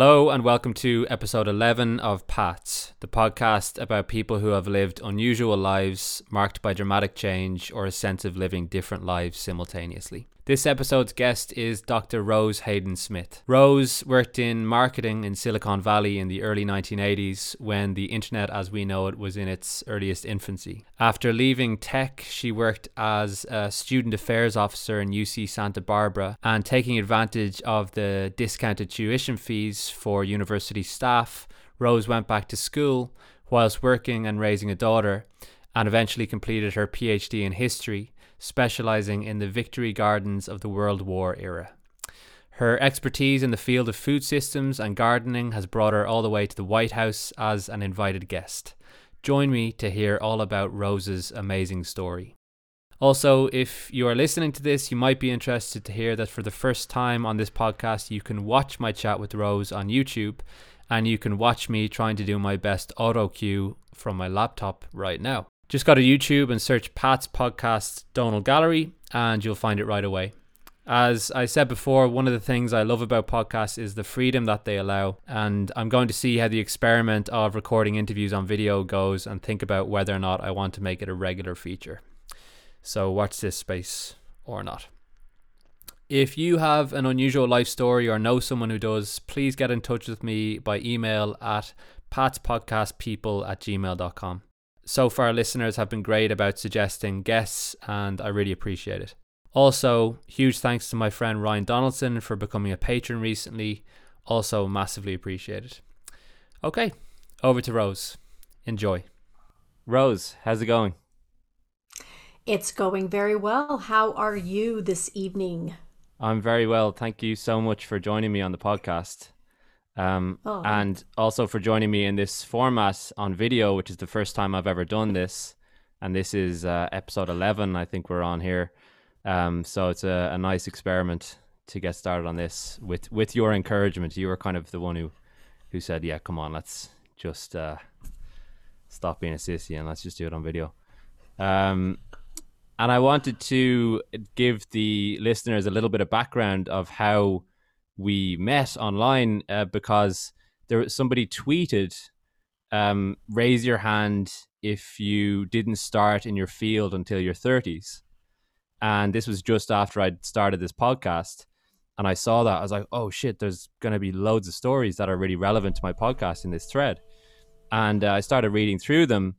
Hello, and welcome to episode 11 of Paths, the podcast about people who have lived unusual lives marked by dramatic change or a sense of living different lives simultaneously. This episode's guest is Dr. Rose Hayden Smith. Rose worked in marketing in Silicon Valley in the early 1980s when the internet as we know it was in its earliest infancy. After leaving tech, she worked as a student affairs officer in UC Santa Barbara and taking advantage of the discounted tuition fees for university staff, Rose went back to school whilst working and raising a daughter and eventually completed her PhD in history specializing in the victory gardens of the World War era. Her expertise in the field of food systems and gardening has brought her all the way to the White House as an invited guest. Join me to hear all about Rose's amazing story. Also, if you are listening to this, you might be interested to hear that for the first time on this podcast, you can watch my chat with Rose on YouTube and you can watch me trying to do my best auto cue from my laptop right now. Just go to YouTube and search Paths podcast Donal Gallery, and you'll find it right away. As I said before, one of the things I love about podcasts is the freedom that they allow. And I'm going to see how the experiment of recording interviews on video goes and think about whether or not I want to make it a regular feature. So, watch this space or not. If you have an unusual life story or know someone who does, please get in touch with me by email at pathspodcastpeople at gmail.com so far listeners have been great about suggesting guests and I really appreciate it. Also, huge thanks to my friend Ryan Donaldson for becoming a patron recently. Also, massively appreciated. Okay, over to Rose. Enjoy. Rose, how's it going? It's going very well. How are you this evening? I'm very well. Thank you so much for joining me on the podcast. Um, oh. And also for joining me in this format on video, which is the first time I've ever done this. And this is uh, episode 11, I think we're on here. Um, so it's a, a, nice experiment to get started on this with, with your encouragement. You were kind of the one who, who said, yeah, come on, let's just uh, stop being a sissy and let's just do it on video. Um, and I wanted to give the listeners a little bit of background of how we met online uh, because there somebody tweeted, um, "Raise your hand if you didn't start in your field until your 30s." And this was just after I'd started this podcast, and I saw that I was like, "Oh shit!" There's going to be loads of stories that are really relevant to my podcast in this thread, and uh, I started reading through them,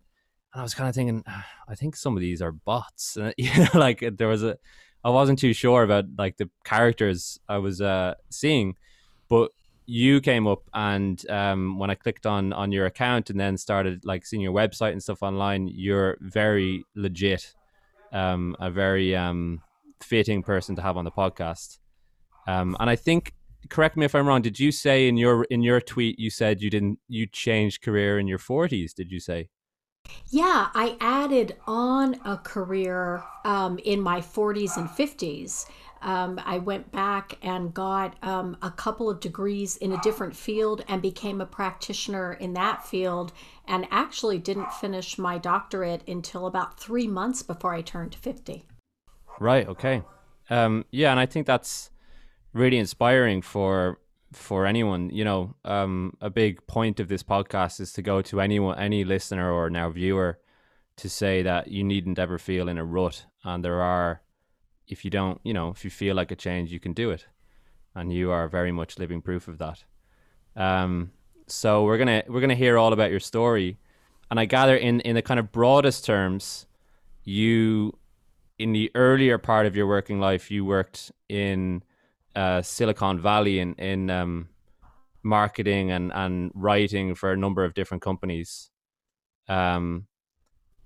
and I was kind of thinking, I think some of these are bots. And, you know, like there was a I wasn't too sure about like the characters I was uh, seeing, but you came up and um, when I clicked on on your account and then started like seeing your website and stuff online, you're very legit, um, a very um, fitting person to have on the podcast. Um, and I think, correct me if I'm wrong. Did you say in your in your tweet you said you didn't you changed career in your 40s? Did you say? Yeah, I added on a career um, in my 40s and 50s. Um, I went back and got um, a couple of degrees in a different field and became a practitioner in that field, and actually didn't finish my doctorate until about three months before I turned 50. Right, okay. Um, yeah, and I think that's really inspiring for for anyone, you know, um, a big point of this podcast is to go to anyone, any listener or now viewer, to say that you needn't ever feel in a rut, and there are, if you don't, you know, if you feel like a change, you can do it, and you are very much living proof of that. Um, so we're gonna we're gonna hear all about your story, and I gather in in the kind of broadest terms, you, in the earlier part of your working life, you worked in uh, Silicon Valley in in um, marketing and and writing for a number of different companies. Um,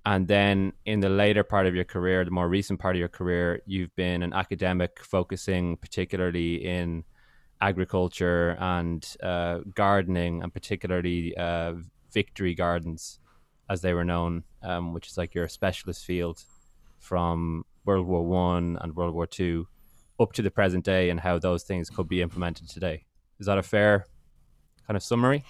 and then in the later part of your career, the more recent part of your career, you've been an academic focusing particularly in agriculture and uh, gardening, and particularly uh, victory gardens, as they were known, um, which is like your specialist field from World War One and World War Two up to the present day and how those things could be implemented today. Is that a fair kind of summary?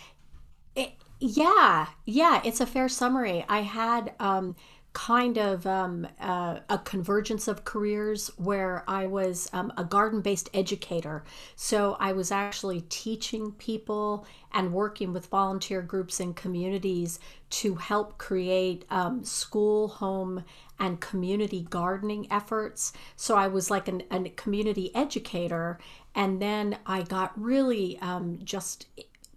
It, yeah, yeah, it's a fair summary. I had um, kind of um, uh, a convergence of careers where I was um, a garden based educator. So I was actually teaching people and working with volunteer groups and communities to help create um, school, home, and community gardening efforts. So I was like an, a community educator. And then I got really um, just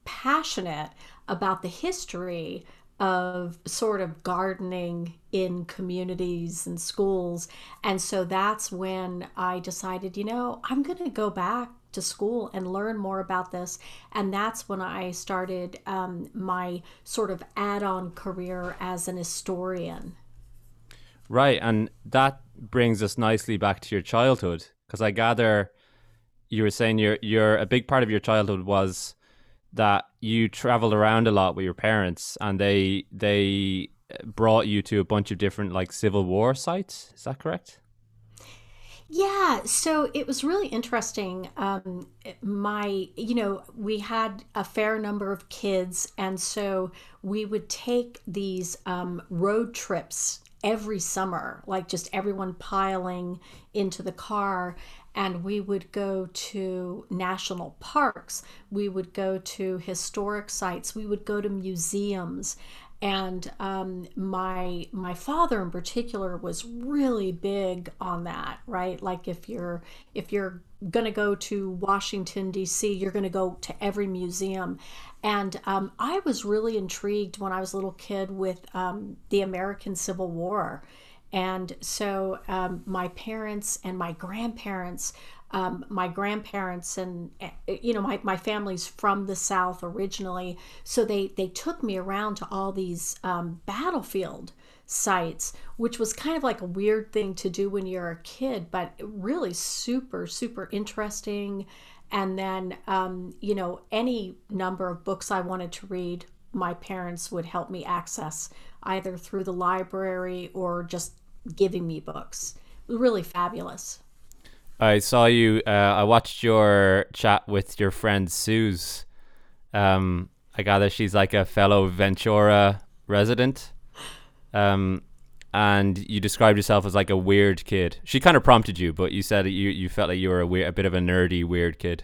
passionate about the history of sort of gardening in communities and schools. And so that's when I decided, you know, I'm going to go back to school and learn more about this. And that's when I started um, my sort of add on career as an historian. Right. And that brings us nicely back to your childhood because I gather you were saying your your a big part of your childhood was that you traveled around a lot with your parents and they they brought you to a bunch of different like civil war sites. Is that correct? Yeah so it was really interesting. Um, my you know we had a fair number of kids and so we would take these um, road trips every summer like just everyone piling into the car and we would go to national parks, we would go to historic sites, we would go to museums. And um, my my father in particular was really big on that, right? Like if you're if you're gonna go to Washington D.C., you're gonna go to every museum. And um, I was really intrigued when I was a little kid with um, the American Civil War and so um, my parents and my grandparents, um, my grandparents and eh, you know my, my family's from the south originally. So they they took me around to all these um, battlefield sites which was kind of like a weird thing to do when you're a kid but really super super interesting. And then um, you know any number of books i wanted to read my parents would help me access either through the library or just giving me books. Really fabulous. I saw you. Uh, I watched your chat with your friend Suze. Um, I gather she's like a fellow Ventura resident. Um, and you described yourself as like a weird kid. She kind of prompted you, but you said you you felt like you were a weird, a bit of a nerdy weird kid.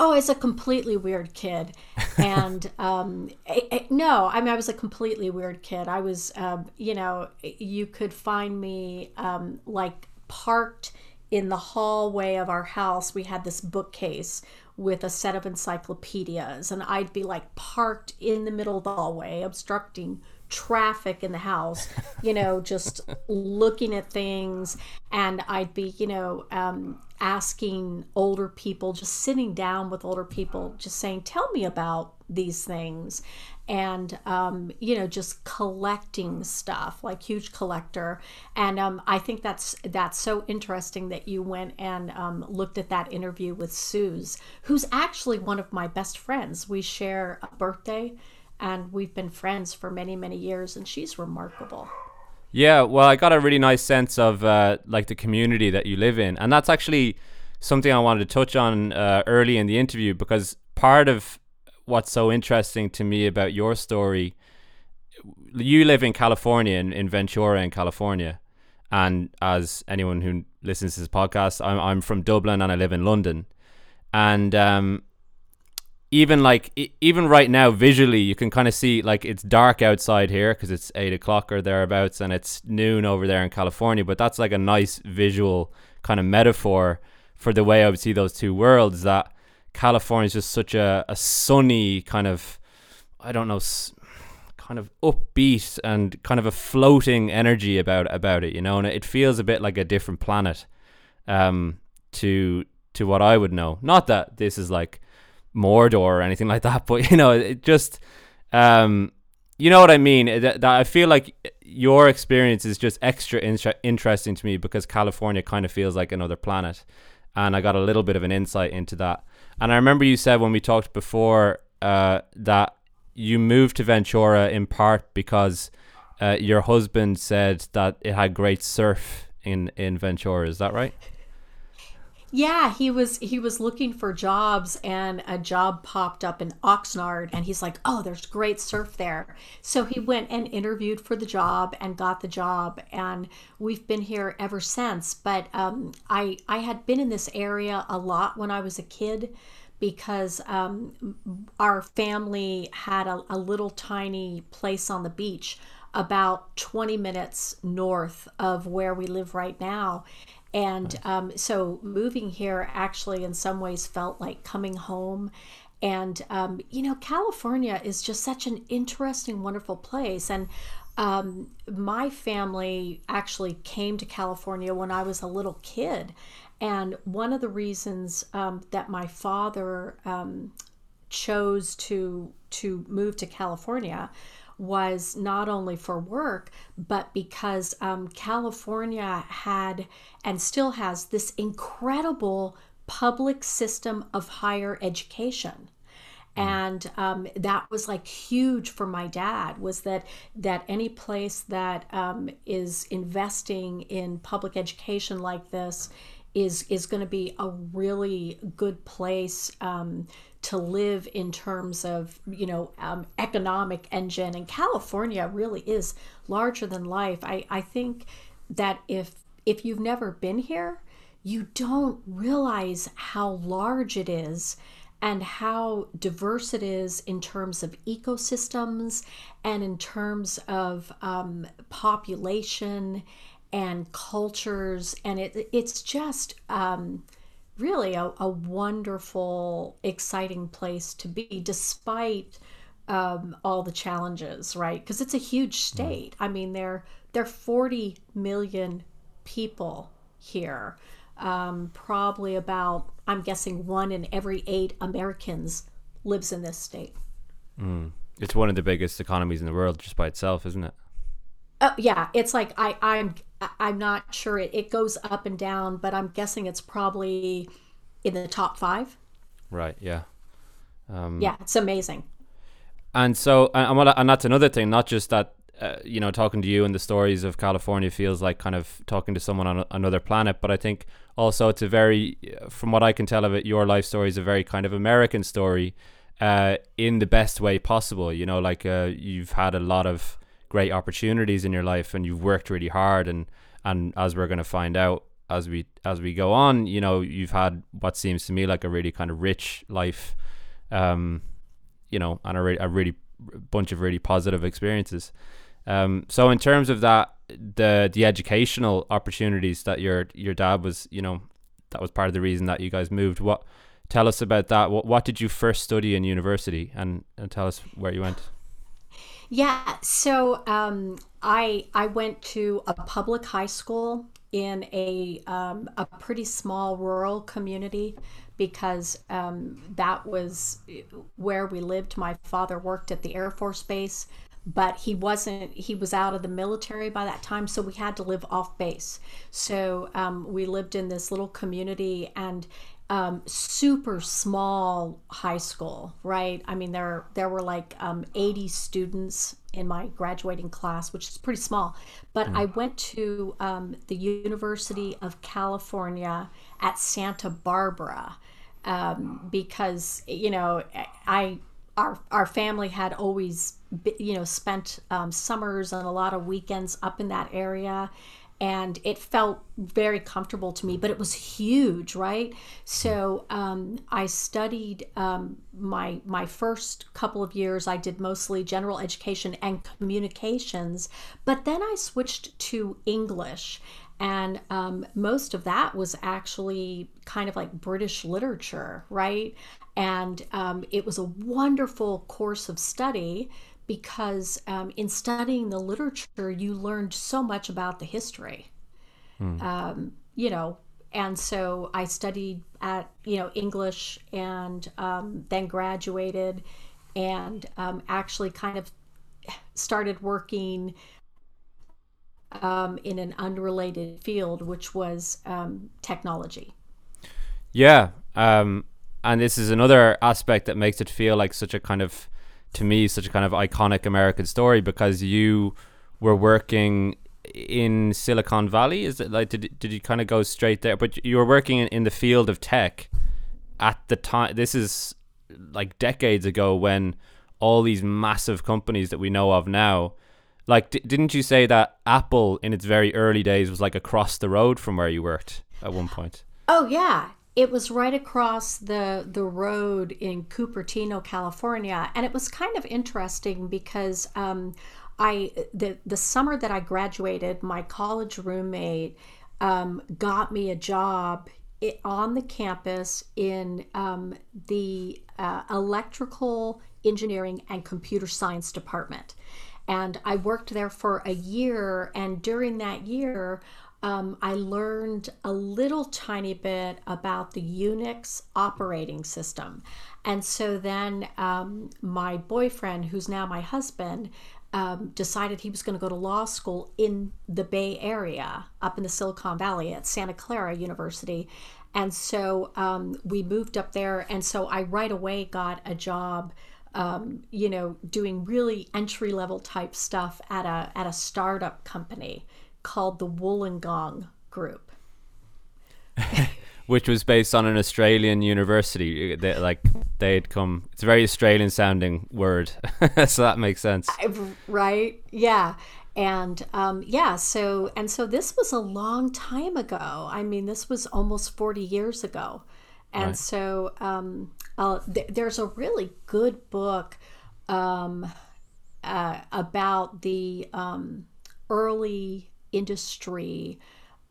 Oh, it's a completely weird kid, and um, it, it, no, I mean I was a completely weird kid. I was, um, you know, you could find me um, like parked in the hallway of our house. We had this bookcase with a set of encyclopedias, and I'd be like parked in the middle of the hallway, obstructing traffic in the house, you know, just looking at things. And I'd be, you know, um, asking older people, just sitting down with older people, just saying, tell me about these things. And, um, you know, just collecting stuff, like huge collector. And um, I think that's that's so interesting that you went and um, looked at that interview with Suze, who's actually one of my best friends. We share a birthday and we've been friends for many many years and she's remarkable. Yeah well i got a really nice sense of uh, like the community that you live in and that's actually something i wanted to touch on uh, early in the interview because part of what's so interesting to me about your story you live in california in, in ventura in california and as anyone who listens to this podcast i'm, I'm from dublin and i live in london. And um, even like even right now visually you can kind of see like it's dark outside here because it's eight o'clock or thereabouts and it's noon over there in california but that's like a nice visual kind of metaphor for the way i would see those two worlds that california is just such a, a sunny kind of i don't know kind of upbeat and kind of a floating energy about about it you know and it feels a bit like a different planet um to to what i would know. Not that this is like Mordor or anything like that, but you know, it just um, you know what I mean. That, that I feel like your experience is just extra in- interesting to me because California kind of feels like another planet, and I got a little bit of an insight into that. And I remember you said when we talked before uh, that you moved to Ventura in part because uh, your husband said that it had great surf in in Ventura. Is that right? Yeah, he was he was looking for jobs and a job popped up in Oxnard and he's like, "Oh, there's great surf there." So he went and interviewed for the job and got the job and we've been here ever since. But um, I I had been in this area a lot when I was a kid because um, our family had a, a little tiny place on the beach about 20 minutes north of where we live right now and um, so moving here actually, in some ways, felt like coming home. And, um, you know, California is just such an interesting, wonderful place. And um, my family actually came to California when I was a little kid. And one of the reasons um, that my father um, chose to to move to California was not only for work, but because um, California had and still has this incredible public system of higher education mm. and um, that was like huge for my dad was that that any place that um, is investing in public education like this is is going to be a really good place um, to live in terms of you know um, economic engine and california really is larger than life. I, I think that if if you've never been here you don't realize how large it is and how diverse it is in terms of ecosystems and in terms of um, population and cultures. And it, it's just um, really a, a wonderful, exciting place to be, despite um, all the challenges, right? Because it's a huge mm. state. I mean, there there are 40 million people here. Um, probably about, I'm guessing, one in every eight Americans lives in this state. Mm. It's one of the biggest economies in the world just by itself, isn't it? Oh yeah, it's like I I'm I'm not sure it, it goes up and down, but I'm guessing it's probably in the top five. Right. Yeah. Um, yeah, it's amazing. And so, and, and that's another thing. Not just that, uh, you know, talking to you and the stories of California feels like kind of talking to someone on another planet. But I think also it's a very, from what I can tell of it, your life story is a very kind of American story, uh, in the best way possible. You know, like uh, you've had a lot of great opportunities in your life and you've worked really hard and and as we're going to find out as we as we go on you know you've had what seems to me like a really kind of rich life um you know and a, re- a really bunch of really positive experiences. Um so in terms of that the the educational opportunities that your your dad was you know that was part of the reason that you guys moved what tell us about that. What what did you first study in university? And, and tell us where you went yeah, so um, I I went to a public high school in a um, a pretty small rural community because um, that was where we lived. My father worked at the Air Force Base, but he wasn't. He was out of the military by that time, so we had to live off base. So um, we lived in this little community, and um, super small high school, right? I mean, there there were like um, 80 students in my graduating class, which is pretty small. But mm. I went to um, the University of California at Santa Barbara um, because you know I our our family had always you know spent um, summers and a lot of weekends up in that area and it felt very comfortable to me but it was huge right? So um, i studied um, my my first couple of years i did mostly general education and communications but then i switched to english. And um, most of that was actually kind of like british literature right? And um, it was a wonderful course of study because um, in studying the literature, you learned so much about the history. Mm. Um, you know, and so I studied at you know English and um, then graduated and um, actually kind of started working um, in an unrelated field, which was um, technology. Yeah, and this is another aspect that makes it feel like such a kind of to me such a kind of iconic American story because you were working in Silicon Valley? Is it like did did you kind of go straight there? But you were working in, in the field of tech at the time. This is like decades ago when all these massive companies that we know of now. Like, d- didn't you say that Apple in its very early days was like across the road from where you worked at one point? Oh yeah, it was right across the the road in Cupertino, California, and it was kind of interesting because um, I the the summer that I graduated, my college roommate um, got me a job on the campus in um, the uh, electrical engineering and computer science department. And I worked there for a year. And during that year, um, I learned a little tiny bit about the Unix operating system. And so then um, my boyfriend, who's now my husband, um, decided he was going to go to law school in the Bay Area, up in the Silicon Valley at Santa Clara University. And so um, we moved up there. And so I right away got a job. Um, you know, doing really entry level type stuff at a at a startup company called the Wollongong Group. which was based on an Australian university. They, like they'd come. It's a very Australian sounding word, so that makes sense, right? Yeah, and um, yeah. So and so this was a long time ago. I mean, this was almost forty years ago, and right. so um, uh, th- there's a really good book um, uh, about the um, early industry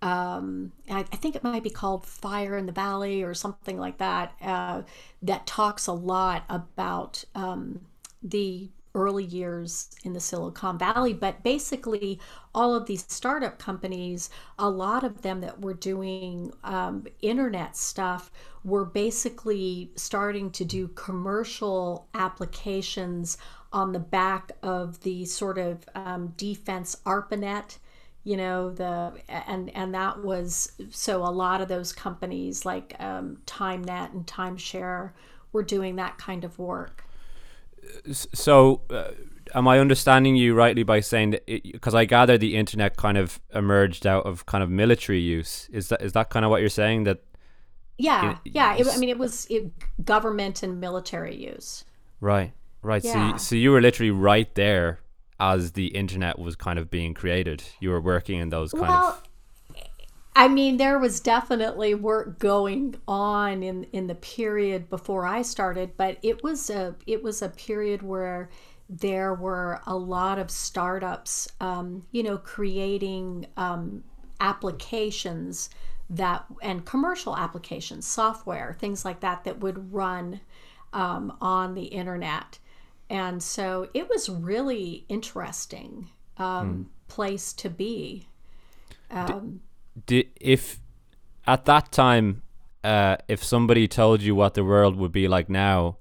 um, I, I, think it might be called Fire in the Valley or something like that, uh, that talks a lot about um, the early years in the Silicon Valley. But basically, all of these startup companies, a lot of them that were doing um, internet stuff, were basically starting to do commercial applications on the back of the sort of um, defense ARPANET you know the and and that was so a lot of those companies like um, Tymnet and Tymshare were doing that kind of work. So, uh, am I understanding you rightly by saying that? Because I gather the internet kind of emerged out of kind of military use. Is that is that kind of what you're saying? That yeah, it, yeah. It, I mean, it was it, government and military use. Right, right. Yeah. So, so you were literally right there as the internet was kind of being created. You were working in those kind well, of I mean, there was definitely work going on in in the period before I started, but it was a it was a period where there were a lot of startups, um, you know, creating um, applications that and commercial applications, software, things like that, that would run um, on the internet and so it was really interesting um, hmm. place to be. Um, did, if at that time, uh, if somebody told you what the world would be like now,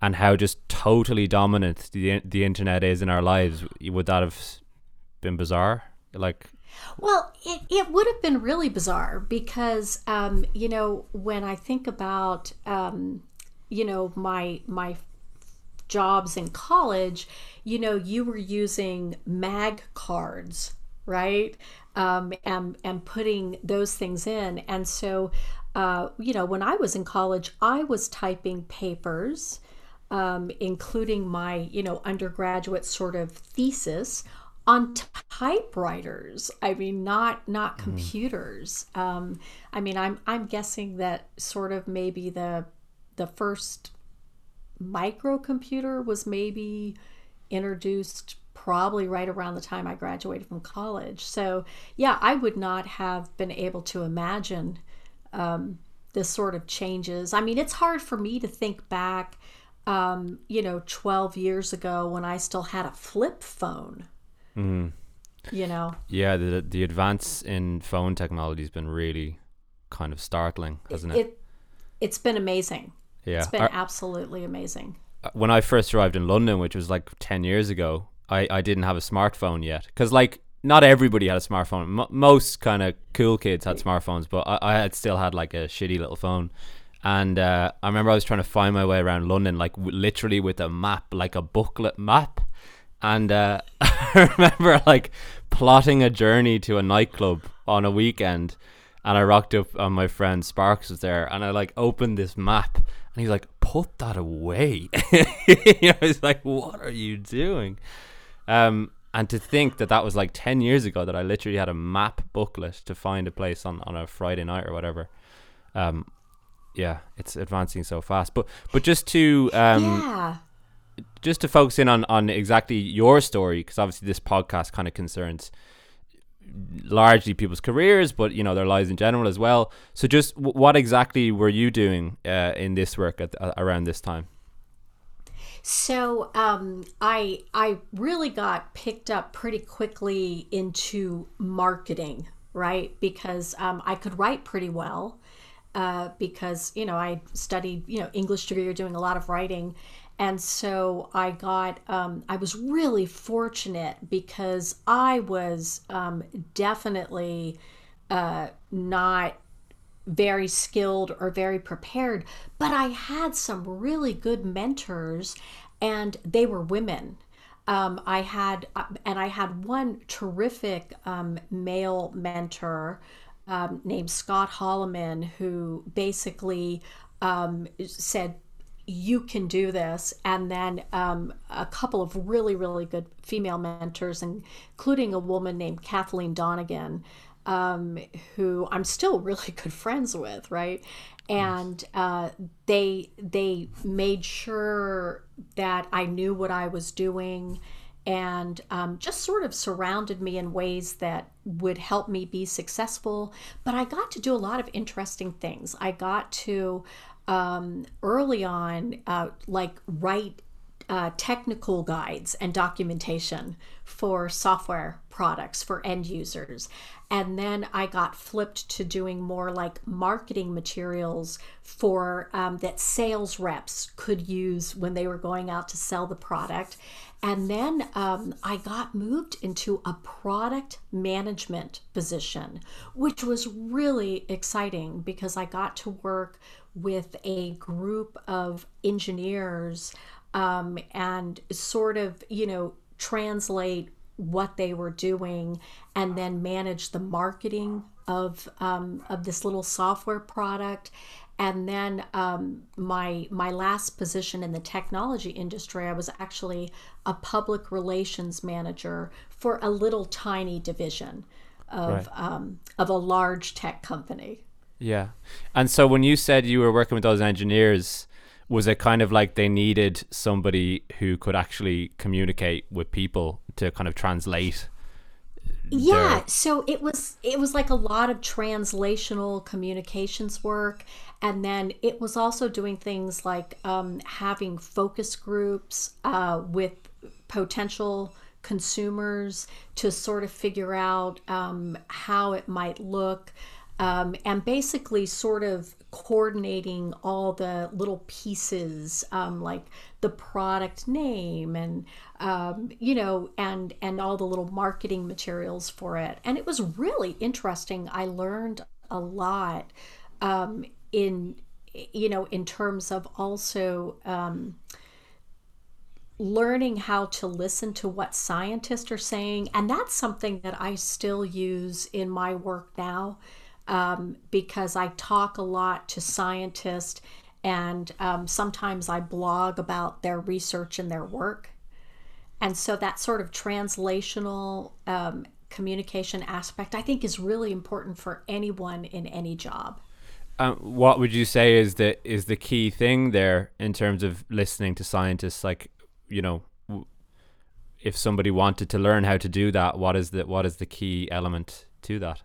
and how just totally dominant the the internet is in our lives, would that have been bizarre? Like, well, it, it would have been really bizarre because, um, you know, when I think about, um, you know, my my jobs in college, you know, you were using mag cards, right? Um, and, and putting those things in. And so, uh, you know, when I was in college, I was typing papers, um, including my, you know, undergraduate sort of thesis on typewriters i mean not not mm-hmm. computers um, i mean i'm i'm guessing that sort of maybe the the first microcomputer was maybe introduced probably right around the time I graduated from college. So, yeah, I would not have been able to imagine um, this sort of changes. I mean, it's hard for me to think back, um, you know, 12 years ago when I still had a flip phone. Mm. You know? Yeah, the, the advance in phone technology has been really kind of startling, hasn't it? it it's been amazing. Yeah. It's been absolutely amazing. Uh, when I first arrived in London, which was like 10 years ago, I, I didn't have a smartphone yet. Because, like, not everybody had a smartphone. M- most kind of cool kids had smartphones, but I, I had still had like a shitty little phone. And uh, I remember I was trying to find my way around London, like w- literally with a map, like a booklet map. and uh, I remember like plotting a journey to a nightclub on a weekend, and I rocked up on my friend Sparks was there, and I like opened this map, and he's like, "Put that away." you know, he's like, "What are you doing?" Um, and to think that that was like 10 years ago that I literally had a map booklet to find a place on, on a Friday night or whatever. Um, yeah, it's advancing so fast. But but just to um, yeah. just to focus in on on exactly your story because obviously this podcast kind of concerns largely people's careers, but you know their lives in general as well. So just w- what exactly were you doing uh, in this work at uh, around this time? So um, I I really got picked up pretty quickly into marketing, right? Because um, I could write pretty well uh, because you know I studied you know English degree doing a lot of writing, and so I got um, I was really fortunate because I was um, definitely uh, not very skilled or very prepared, but I had some really good mentors, and they were women. Um, I had, uh, and I had one terrific um, male mentor um, named Scott Holloman, who basically um, said, you can do this. And then um, a couple of really, really good female mentors, including a woman named Kathleen Donegan, um, who I'm still really good friends with, right? And uh, they they made sure that I knew what I was doing and um, just sort of surrounded me in ways that would help me be successful. But I got to do a lot of interesting things. I got to um, early on, uh, like write uh, technical guides and documentation for software products for end users. And then I got flipped to doing more like marketing materials for um, that sales reps could use when they were going out to sell the product. And then um, I got moved into a product management position, which was really exciting because I got to work with a group of engineers um, and sort of, you know, translate what they were doing and then manage the marketing of um, of this little software product and then um, my my last position in the technology industry i was actually a public relations manager for a little tiny division of right. um, of a large tech company yeah. And so when you said you were working with those engineers was it kind of like they needed somebody who could actually communicate with people to kind of translate yeah their... so it was it was like a lot of translational communications work. And then it was also doing things like um, having focus groups uh, with potential consumers to sort of figure out um, how it might look um, and basically sort of coordinating all the little pieces um, like the product name and um, you know and and all the little marketing materials for it. And it was really interesting. I learned a lot um, in you know in terms of also um, learning how to listen to what scientists are saying. And that's something that i still use in my work now um, because I talk a lot to scientists and um, sometimes I blog about their research and their work. And so that sort of translational um, communication aspect, I think, is really important for anyone in any job. Um, what would you say is the is the key thing there in terms of listening to scientists? Like, you know, if somebody wanted to learn how to do that, what is the what is the key element to that?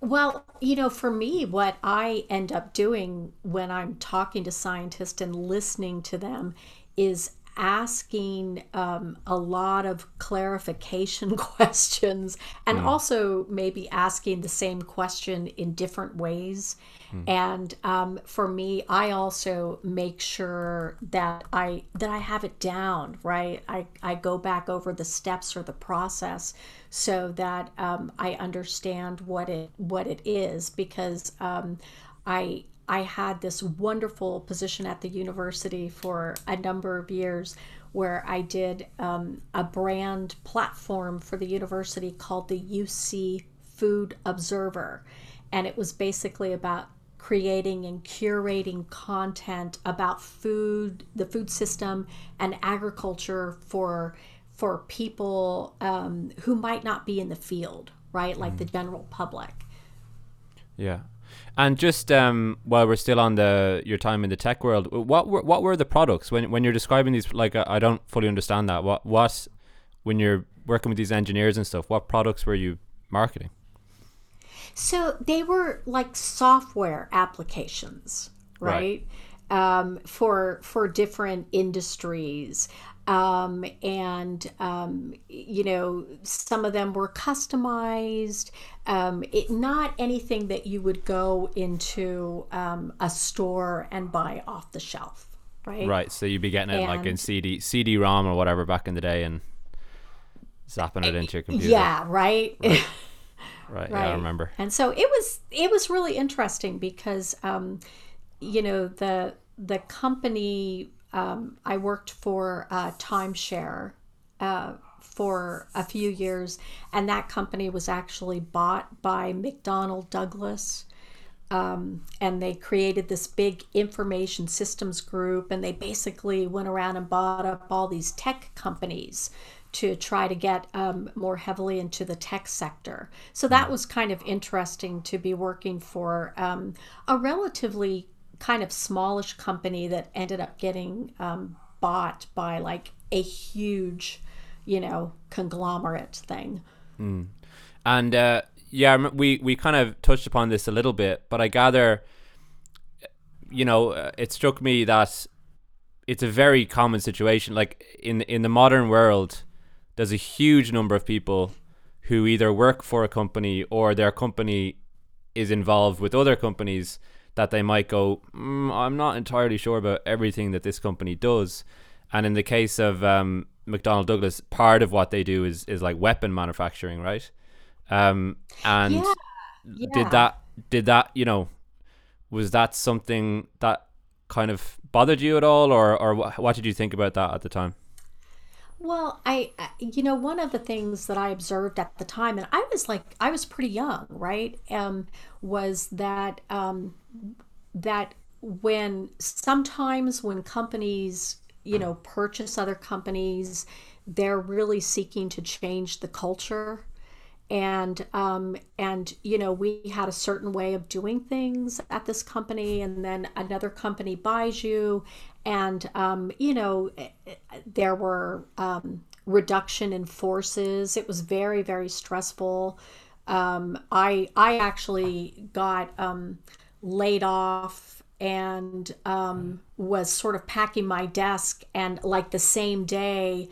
Well, you know, for me, what I end up doing when I'm talking to scientists and listening to them is asking um, a lot of clarification questions and mm. also maybe asking the same question in different ways mm. and um, for me i also make sure that i that i have it down right i, I go back over the steps or the process so that um, i understand what it what it is because um, I I had this wonderful position at the university for a number of years where I did um, a brand platform for the university called the UC Food Observer. And it was basically about creating and curating content about food, the food system, and agriculture for for people um, who might not be in the field, right? Like mm. the general public. Yeah. And just um, while we're still on the your time in the tech world, what were what were the products when when you're describing these? Like I don't fully understand that. What what when you're working with these engineers and stuff, what products were you marketing? So they were like software applications, right? right. Um, for for different industries. Um, and um, you know some of them were customized um, it not anything that you would go into um, a store and buy off the shelf right right so you'd be getting it and, like in cd cd-rom or whatever back in the day and zapping it into your computer yeah right, right. right. right. Yeah, I remember. And so it was it was really interesting because um, you know the the company um, I worked for uh, Tymshare uh, for a few years, and that company was actually bought by McDonnell Douglas. Um, and they created this big information systems group, and they basically went around and bought up all these tech companies to try to get um, more heavily into the tech sector. So that hmm. was kind of interesting to be working for um, a relatively kind of smallish company that ended up getting um, bought by like a huge, you know, conglomerate thing. Mm. And uh, yeah, we we kind of touched upon this a little bit, but I gather, you know, uh, it struck me that it's a very common situation. Like in in the modern world, there's a huge number of people who either work for a company or their company is involved with other companies that they might go, mm, I'm not entirely sure about everything that this company does. And in the case of um, McDonnell Douglas, part of what they do is is like weapon manufacturing, right? Um, and yeah. Yeah. did that did that you know was that something that kind of bothered you at all, or or what did you think about that at the time? Well, I, you know, one of the things that I observed at the time, and I was like, I was pretty young, right? Um, was that um, that when sometimes when companies, you know, purchase other companies, they're really seeking to change the culture and um, and you know we had a certain way of doing things at this company and then another company buys you and um, you know eh, eh, there were um, reduction in forces. It was very very stressful. Um, i i actually got um, laid off and um, was sort of packing my desk. And like the same day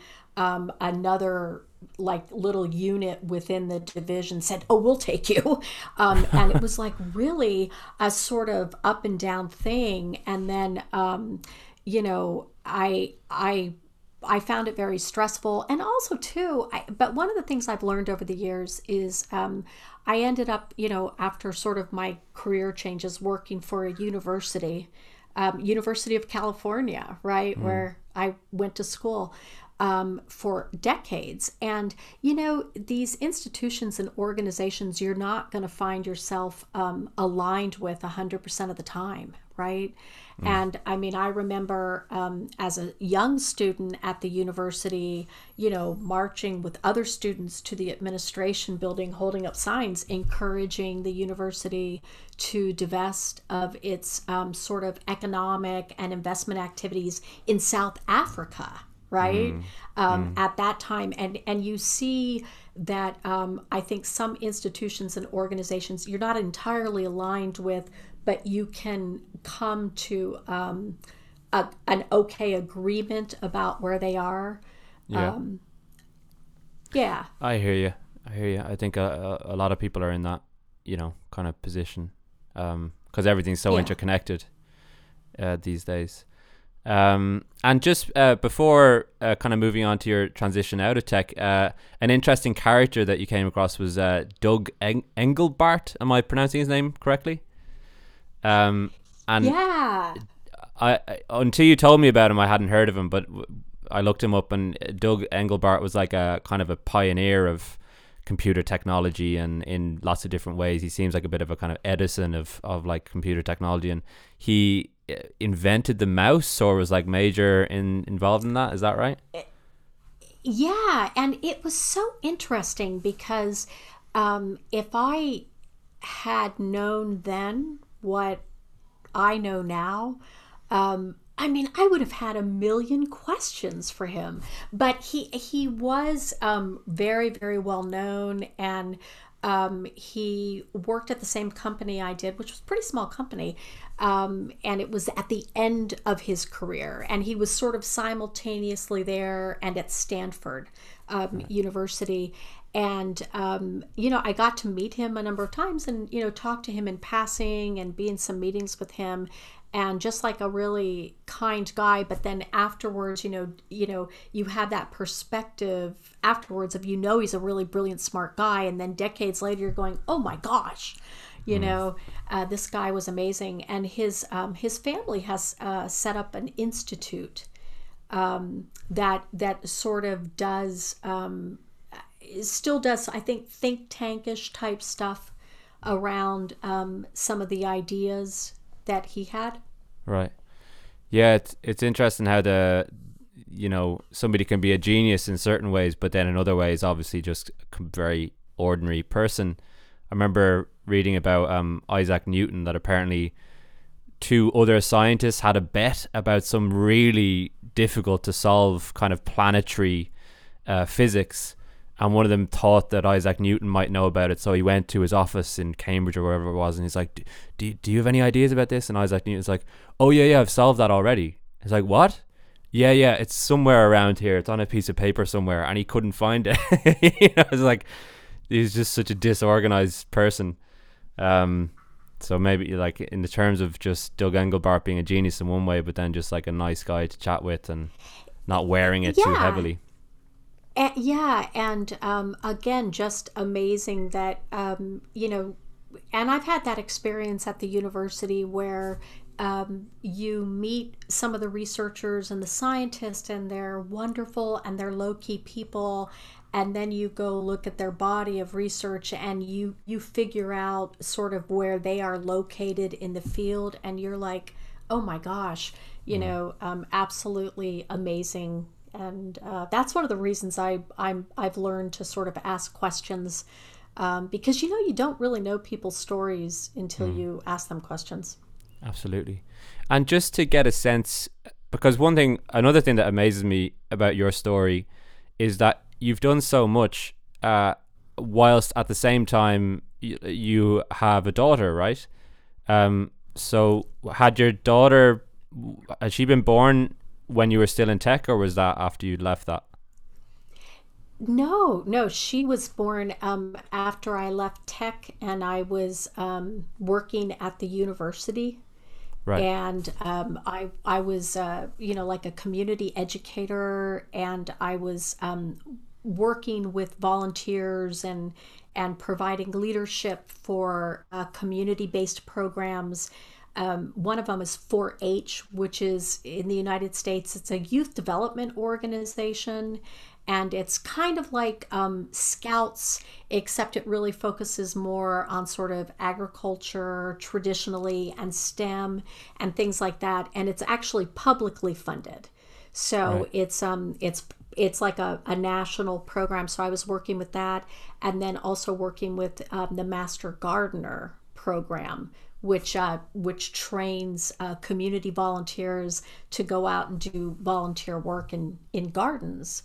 another like little unit within the division said, "Oh, we'll take you," um, and it was like really a sort of up and down thing. And then, um, you know, I I I found it very stressful, and also too. I, but one of the things I've learned over the years is um, I ended up, you know, after sort of my career changes, working for a university. Um, University of California, right, mm. where I went to school um, for decades. And, you know, these institutions and organizations, you're not going to find yourself um, aligned with 100% of the time, right? Mm. And I mean, I remember um, as a young student at the university, you know, marching with other students to the administration building, holding up signs, encouraging the university to divest of its um, sort of economic and investment activities in South Africa right mm. Um, mm. at that time and and you see that um, i think some institutions and organizations you're not entirely aligned with but you can come to um, a, an okay agreement about where they are yeah um, yeah i hear you i hear you i think a, a, lot of people are in that you know kind of position because um, everything's so yeah. interconnected uh, these days um, and just uh, before uh, kind of moving on to your transition out of tech, uh, an interesting character that you came across was uh, Doug Eng- Engelbart. Am I pronouncing his name correctly? Um, and yeah, I, I until you told me about him, I hadn't heard of him, but I looked him up, and Doug Engelbart was like a kind of a pioneer of computer technology, and in lots of different ways, he seems like a bit of a kind of Edison of of like computer technology, and he uh, invented the mouse or was like major in involved in that. Is that right? Yeah, and it was so interesting because um, if I had known then what I know now, um, I mean, I would have had a million questions for him. But he he was um, very very well known, and um, he worked at the same company I did, which was a pretty small company. Um, and it was at the end of his career, and he was sort of simultaneously there and at Stanford um, University. And um, you know, I got to meet him a number of times, and you know, talk to him in passing, and be in some meetings with him and just like a really kind guy. But then afterwards you know you know you have that perspective afterwards of you know he's a really brilliant smart guy. And then decades later you're going oh my gosh you mm. know uh, this guy was amazing. And his um, his family has uh, set up an institute um, that that sort of does um, still does i think think tankish type stuff around um, some of the ideas that he had. Right. Yeah, it's it's interesting how the you know somebody can be a genius in certain ways, but then in other ways, obviously, just a very ordinary person. I remember reading about um, Isaac Newton that apparently two other scientists had a bet about some really difficult to solve kind of planetary uh, physics and one of them thought that Isaac Newton might know about it. So he went to his office in Cambridge or wherever it was, and he's like, "Do do you have any ideas about this?" And Isaac Newton's like, "Oh yeah, yeah, I've solved that already." He's like, "What?" Yeah, yeah, it's somewhere around here. It's on a piece of paper somewhere, and he couldn't find it. you know, it's like he's just such a disorganized person. Um, so maybe like in the terms of just Doug Engelbart being a genius in one way, but then just like a nice guy to chat with and not wearing it yeah. too heavily. And, yeah, and um, again, just amazing that um, you know, and I've had that experience at the university where um, you meet some of the researchers and the scientists, and they're wonderful and they're low key people, and then you go look at their body of research and you you figure out sort of where they are located in the field, and you're like, oh my gosh, you mm. know, um, absolutely amazing and uh, that's one of the reasons I I'm I've learned to sort of ask questions um, because you know you don't really know people's stories until mm. you ask them questions. Absolutely, and just to get a sense, because one thing, another thing that amazes me about your story is that you've done so much, uh, whilst at the same time y- you have a daughter, right? Um, so had your daughter had she been born when you were still in tech, or was that after you'd left that? No, no, she was born um, after I left tech, and I was um, working at the university. Right. And um, I I was uh, you know like a community educator, and I was um, working with volunteers and and providing leadership for uh, community based programs um, one of them is 4 H, which is in the United States, it's a youth development organization. And it's kind of like um, Scouts, except it really focuses more on sort of agriculture traditionally and STEM and things like that. And it's actually publicly funded. So right. it's um it's it's like a, a national program. So I was working with that, and then also working with um, the Master Gardener program, which uh, which trains uh, community volunteers to go out and do volunteer work in in gardens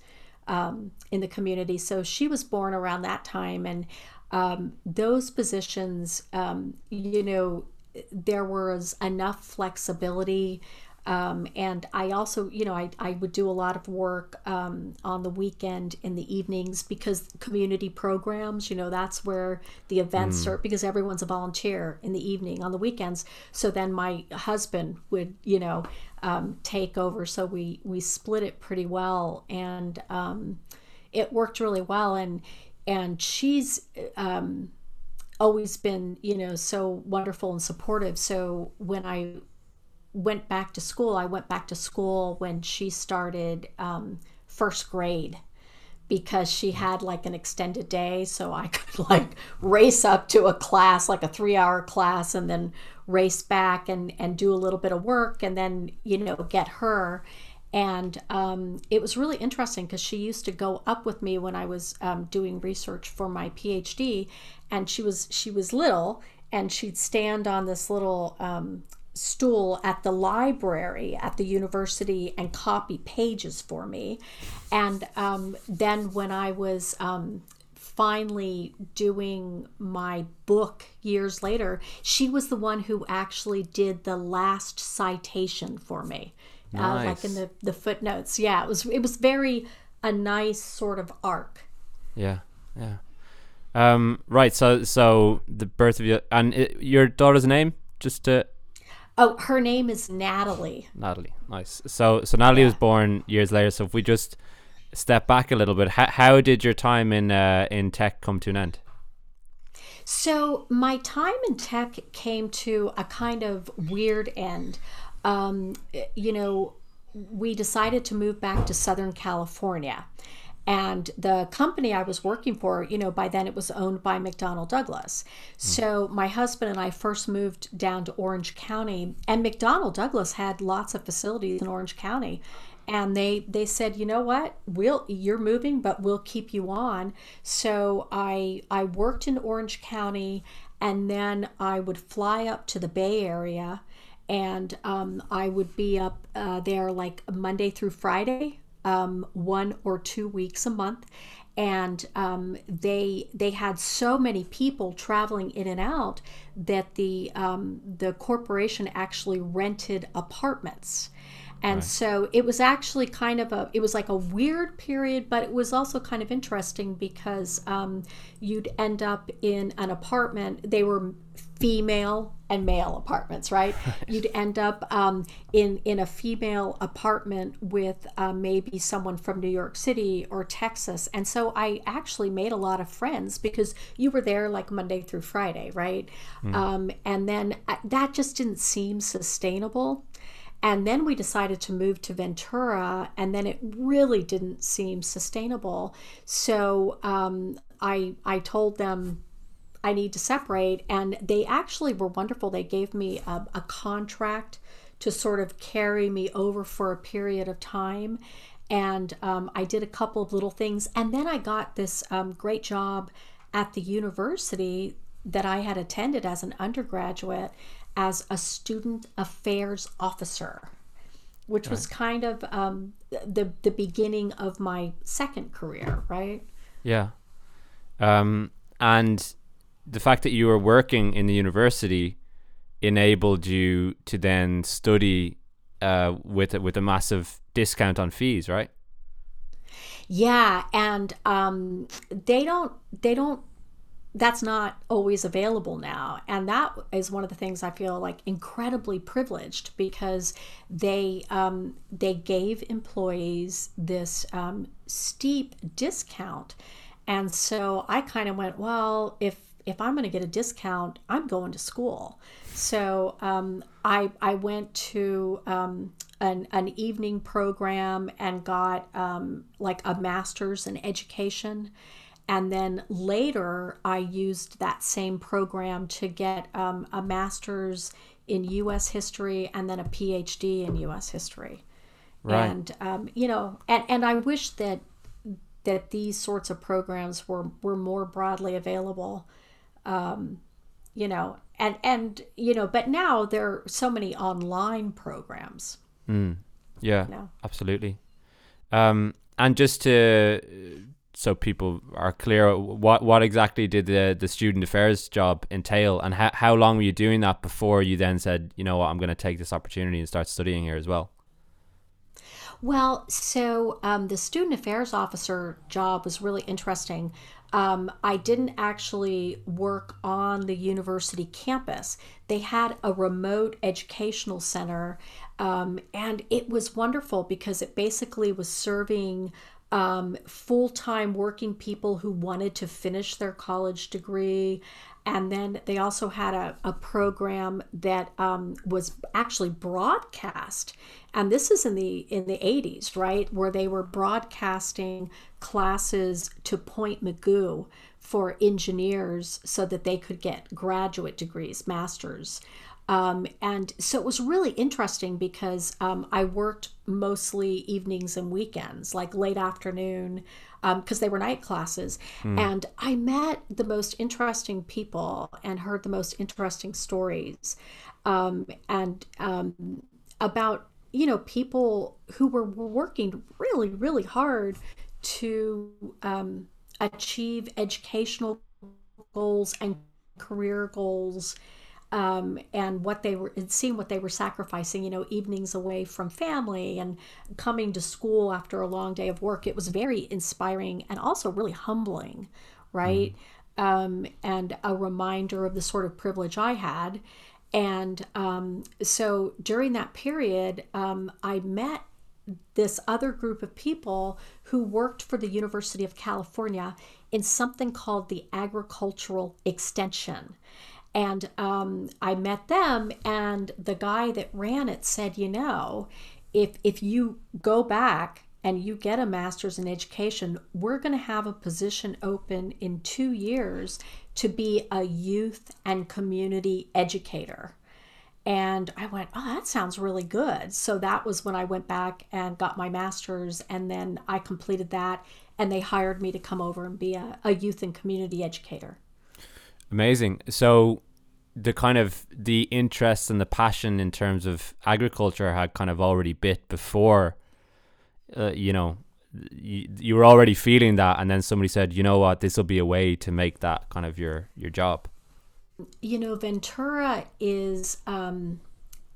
um, in the community. So she was born around that time, and um, those positions, um, you know, there was enough flexibility um, and I also, you know, I, I would do a lot of work um, on the weekend in the evenings because community programs, you know, that's where the events mm. are because everyone's a volunteer in the evening on the weekends. So then my husband would, you know, um, take over. So we, we split it pretty well and um, it worked really well. And, and she's, um, always been, you know, so wonderful and supportive. So when I went back to school, I went back to school when she started um, first grade because she had like an extended day so i could like race up to a class like a three hour class and then race back and and do a little bit of work and then you know get her. And um, it was really interesting because she used to go up with me when i was um, doing research for my phd and she was she was little and she'd stand on this little um, stool at the library at the university and copy pages for me. And um, then when I was um, finally doing my book years later, she was the one who actually did the last citation for me, nice. uh, like in the, the footnotes. Yeah, it was it was very a nice sort of arc. Yeah, yeah. Um, right. So so the birth of your and it, your daughter's name, just to Oh, her name is Natalie. Natalie, nice. So, so Natalie yeah. was born years later. So, if we just step back a little bit, how, how did your time in uh, in tech come to an end? So, my time in tech came to a kind of weird end. Um, you know, we decided to move back to Southern California. And the company I was working for, you know, by then it was owned by McDonnell Douglas. Mm. So my husband and I first moved down to Orange County, and McDonnell Douglas had lots of facilities in Orange County. And they they said, you know what, we'll you're moving, but we'll keep you on. So I I worked in Orange County, and then I would fly up to the Bay Area, and um, I would be up uh, there like Monday through Friday um, one or two weeks a month. And um, they they had so many people traveling in and out that the um, the corporation actually rented apartments. And right. so it was actually kind of a it was like a weird period but it was also kind of interesting because um, you'd end up in an apartment. They were female and male apartments right? You'd end up um, in in a female apartment with uh, maybe someone from new york city or texas. And so i actually made a lot of friends because you were there like monday through friday right? Mm. um, and then uh, that just didn't seem sustainable. And then we decided to move to Ventura, and then it really didn't seem sustainable. So um, I I told them I need to separate, and they actually were wonderful. They gave me a, a contract to sort of carry me over for a period of time. And um, I did a couple of little things. And then I got this um, great job at the university that I had attended as an undergraduate as a student affairs officer, which right. was kind of um, the the beginning of my second career, right? Yeah, um, and the fact that you were working in the university enabled you to then study uh, with with a massive discount on fees, right? Yeah, and um, they don't they don't that's not always available now and that is one of the things i feel like incredibly privileged because they um, they gave employees this um, steep discount and so i kind of went well if if i'm going to get a discount i'm going to school so um, I, I went to um, an, an evening program and got um, like a master's in education and then later, I used that same program to get um, a master's in U.S. history and then a PhD in U.S. history. Right. And um, you know, and, and I wish that that these sorts of programs were were more broadly available. Um, you know, and and you know, but now there are so many online programs. Mm. Yeah, you know? absolutely. Um, and just to so people are clear what what exactly did the the student affairs job entail and how, how long were you doing that before you then said you know what i'm going to take this opportunity and start studying here as well well so um, the student affairs officer job was really interesting um, i didn't actually work on the university campus they had a remote educational center um, and it was wonderful because it basically was serving um, full time working people who wanted to finish their college degree. and then they also had a, a program that um, was actually broadcast and this is in the in the 80s right where they were broadcasting classes to point mugu for engineers so that they could get graduate degrees masters um, and so it was really interesting because um, I worked mostly evenings and weekends, like late afternoon, because um, they were night classes. Mm. And I met the most interesting people and heard the most interesting stories. Um, and um, about, you know, people who were, working really, really hard to um, achieve educational goals and career goals um, and what they were and seeing what they were sacrificing you know evenings away from family and coming to school after a long day of work it was very inspiring and also really humbling right mm. um, and a reminder of the sort of privilege i had and um, so during that period um, i met this other group of people who worked for the University of California in something called the agricultural extension. And um, I met them, and the guy that ran it said, you know, if if you go back and you get a master's in education, we're going to have a position open in two years to be a youth and community educator. And I went, oh, that sounds really good. So that was when I went back and got my master's, and then I completed that, and they hired me to come over and be a, a youth and community educator. Amazing. So the kind of the interest and the passion in terms of agriculture had kind of already bit before uh, you know you, you were already feeling that and then somebody said you know what this will be a way to make that kind of your your job you know ventura is um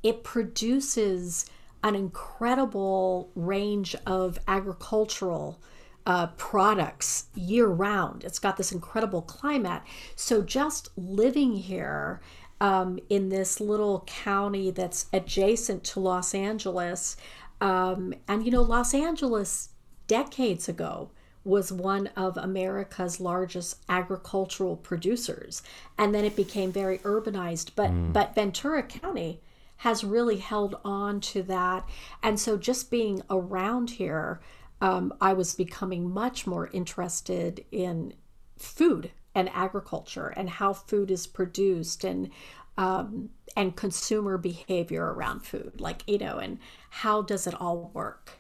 it produces an incredible range of agricultural uh, products year round. It's got this incredible climate. So just living here um, in this little county that's adjacent to Los Angeles, um, and you know, Los Angeles decades ago was one of America's largest agricultural producers, and then it became very urbanized. But mm. but Ventura County has really held on to that, and so just being around here um, I was becoming much more interested in food and agriculture and how food is produced and um, and consumer behavior around food, like you know, and how does it all work?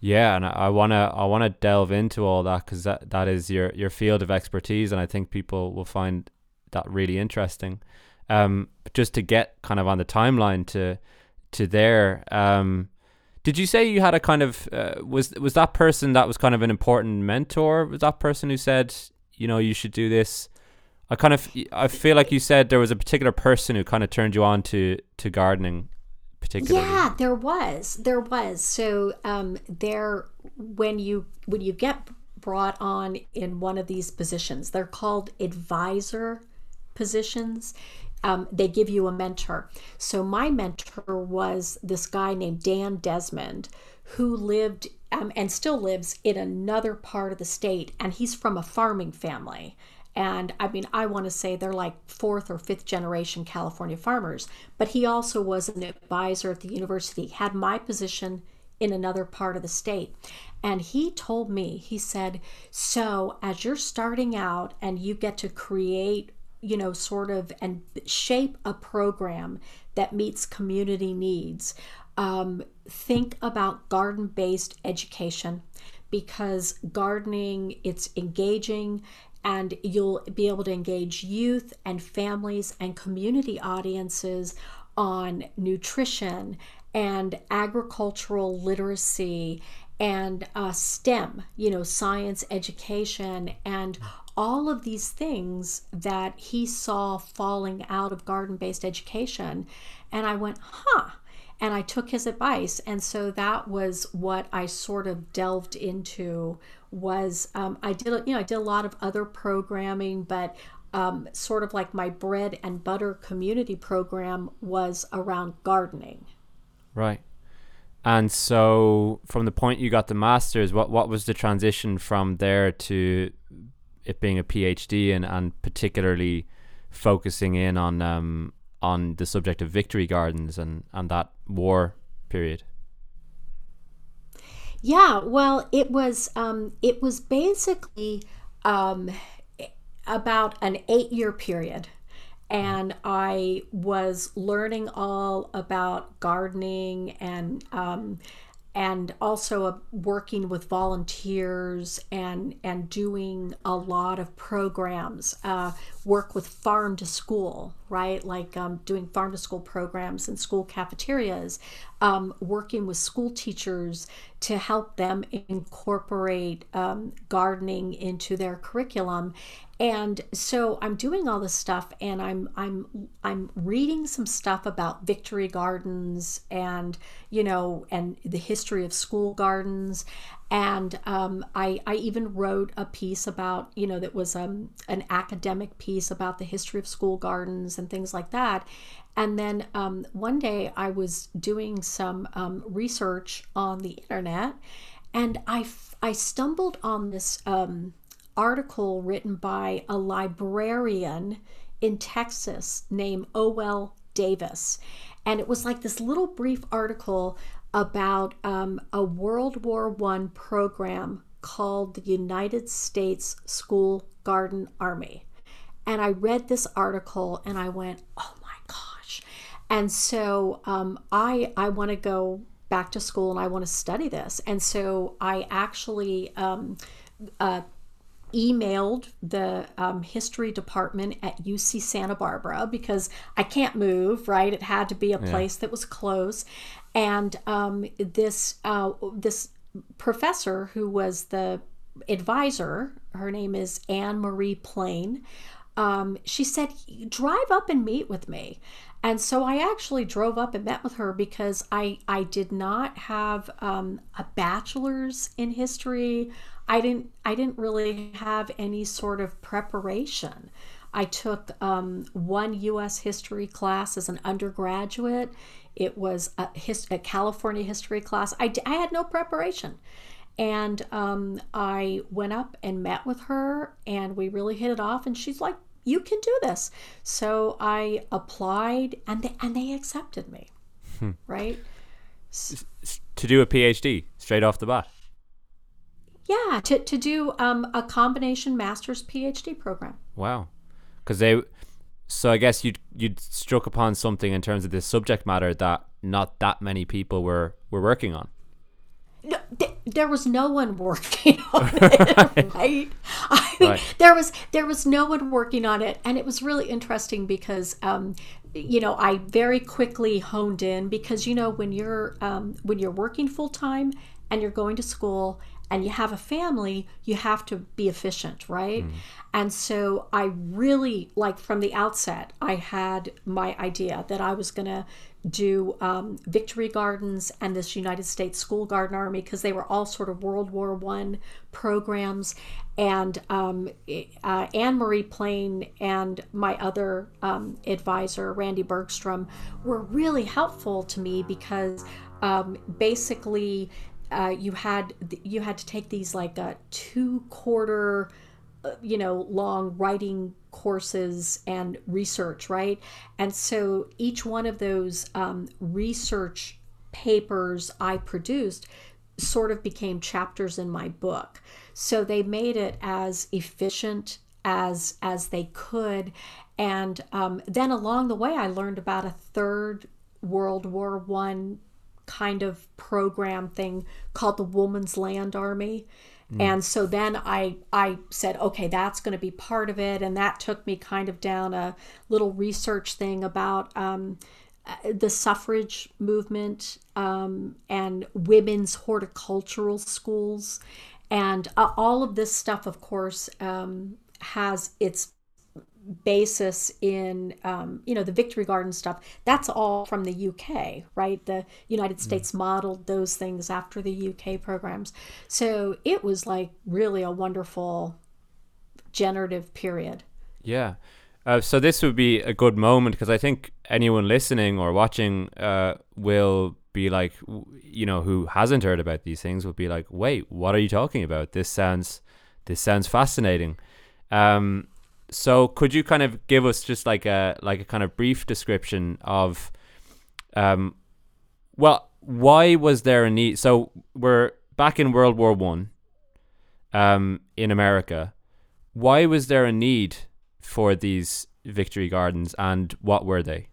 Yeah, and I wanna I wanna delve into all that because that that is your your field of expertise, and I think people will find that really interesting. Um, just to get kind of on the timeline to to there. Um, did you say you had a kind of uh, was was that person that was kind of an important mentor? Was that person who said, you know, you should do this? I kind of I feel like you said there was a particular person who kind of turned you on to to gardening particularly. Yeah, there was. There was. So um there when you when you get brought on in one of these positions, they're called advisor positions um, they give you a mentor. So my mentor was this guy named Dan Desmond, who lived um, and still lives in another part of the state, and he's from a farming family. And I mean, I want to say they're like fourth or fifth generation California farmers. But he also was an advisor at the university, had my position in another part of the state. And he told me, he said, So as you're starting out and you get to create you know, sort of and shape a program that meets community needs. Um, think about garden based education because gardening it's engaging and you'll be able to engage youth and families and community audiences on nutrition and agricultural literacy and uh, STEM, you know, science education, and all of these things that he saw falling out of garden based education. And I went, huh. And I took his advice. And so that was what I sort of delved into was um, I did, you know, I did a lot of other programming, but um, sort of like my bread and butter community program was around gardening. Right. And so, from the point you got the master's, what what was the transition from there to it being a PhD and and particularly focusing in on um, on the subject of victory gardens and, and that war period. Yeah, well, it was um, it was basically um, about an eight year period. And I was learning all about gardening and um, and also uh, working with volunteers and and doing a lot of programs uh, work with farm to school right? Like um, doing farm to school programs in school cafeterias um, working with school teachers to help them incorporate um, gardening into their curriculum. And so i'm doing all this stuff and i'm i'm i'm reading some stuff about victory gardens and you know and the history of school gardens and um, I, I even wrote a piece about you know that was um, an academic piece about the history of school gardens and things like that and then um, one day i was doing some um, research on the internet and I, I stumbled on this um, article written by a librarian in Texas named O.L. Davis. And it was like this little brief article about um, a World War I program called the United States School Garden Army. And I read this article and I went, oh my gosh. And so um, I, I want to go back to school and I want to study this. And so I actually um, uh, emailed the um, history department at UC Santa Barbara because I can't move, right? It had to be a place that was close. And um, this uh, this professor who was the advisor, her name is Anne Marie Plane. Um, she said, "Drive up and meet with me." And so I actually drove up and met with her because I I did not have um, a bachelor's in history. I didn't I didn't really have any sort of preparation. I took um, one U.S. history class as an undergraduate. It was a, a California history class. I, I had no preparation. And um, I went up and met with her, and we really hit it off. And she's like, "You can do this." So I applied, and they and they accepted me. Hmm. Right. To do a PhD straight off the bat. Yeah, to, to do um, a combination master's PhD program. Wow. Because they, so I guess you you'd struck upon something in terms of this subject matter that not that many people were were working on. No, th- there was no one working on it, right? I mean, right. there was there was no one working on it, and it was really interesting because, um, you know, I very quickly honed in because you know when you're um, when you're working full time and you're going to school and you have a family, you have to be efficient, right? Mm. And so I really, like from the outset, I had my idea that I was going to do um, Victory Gardens and this United States School Garden Army because they were all sort of World War One programs. And um, uh, Anne Marie Plane and my other um, advisor, Randy Bergstrom, were really helpful to me because um, basically uh, you had you had to take these like a two quarter uh, you know long writing courses and research right? And so each one of those um, research papers i produced sort of became chapters in my book. So they made it as efficient as as they could. And um, then along the way i learned about a third world war one kind of program thing called the Woman's Land Army. Mm. And so then I I said, okay, that's going to be part of it, and that took me kind of down a little research thing about um, uh, the suffrage movement um, and women's horticultural schools, and uh, all of this stuff, of course, um, has its basis in um, you know the victory garden stuff that's all from the uk right? The united mm. states mm. modeled those things after the uk programs. So it was like really a wonderful generative period. Yeah. Uh, so this would be a good moment because i think anyone listening or watching uh, will be like you know who hasn't heard about these things will be like wait what are you talking about? This sounds this sounds fascinating. Um, so could you kind of give us just like a like a kind of brief description of um well why was there a need so we're back in World War One um in America. Why was there a need for these victory gardens and what were they?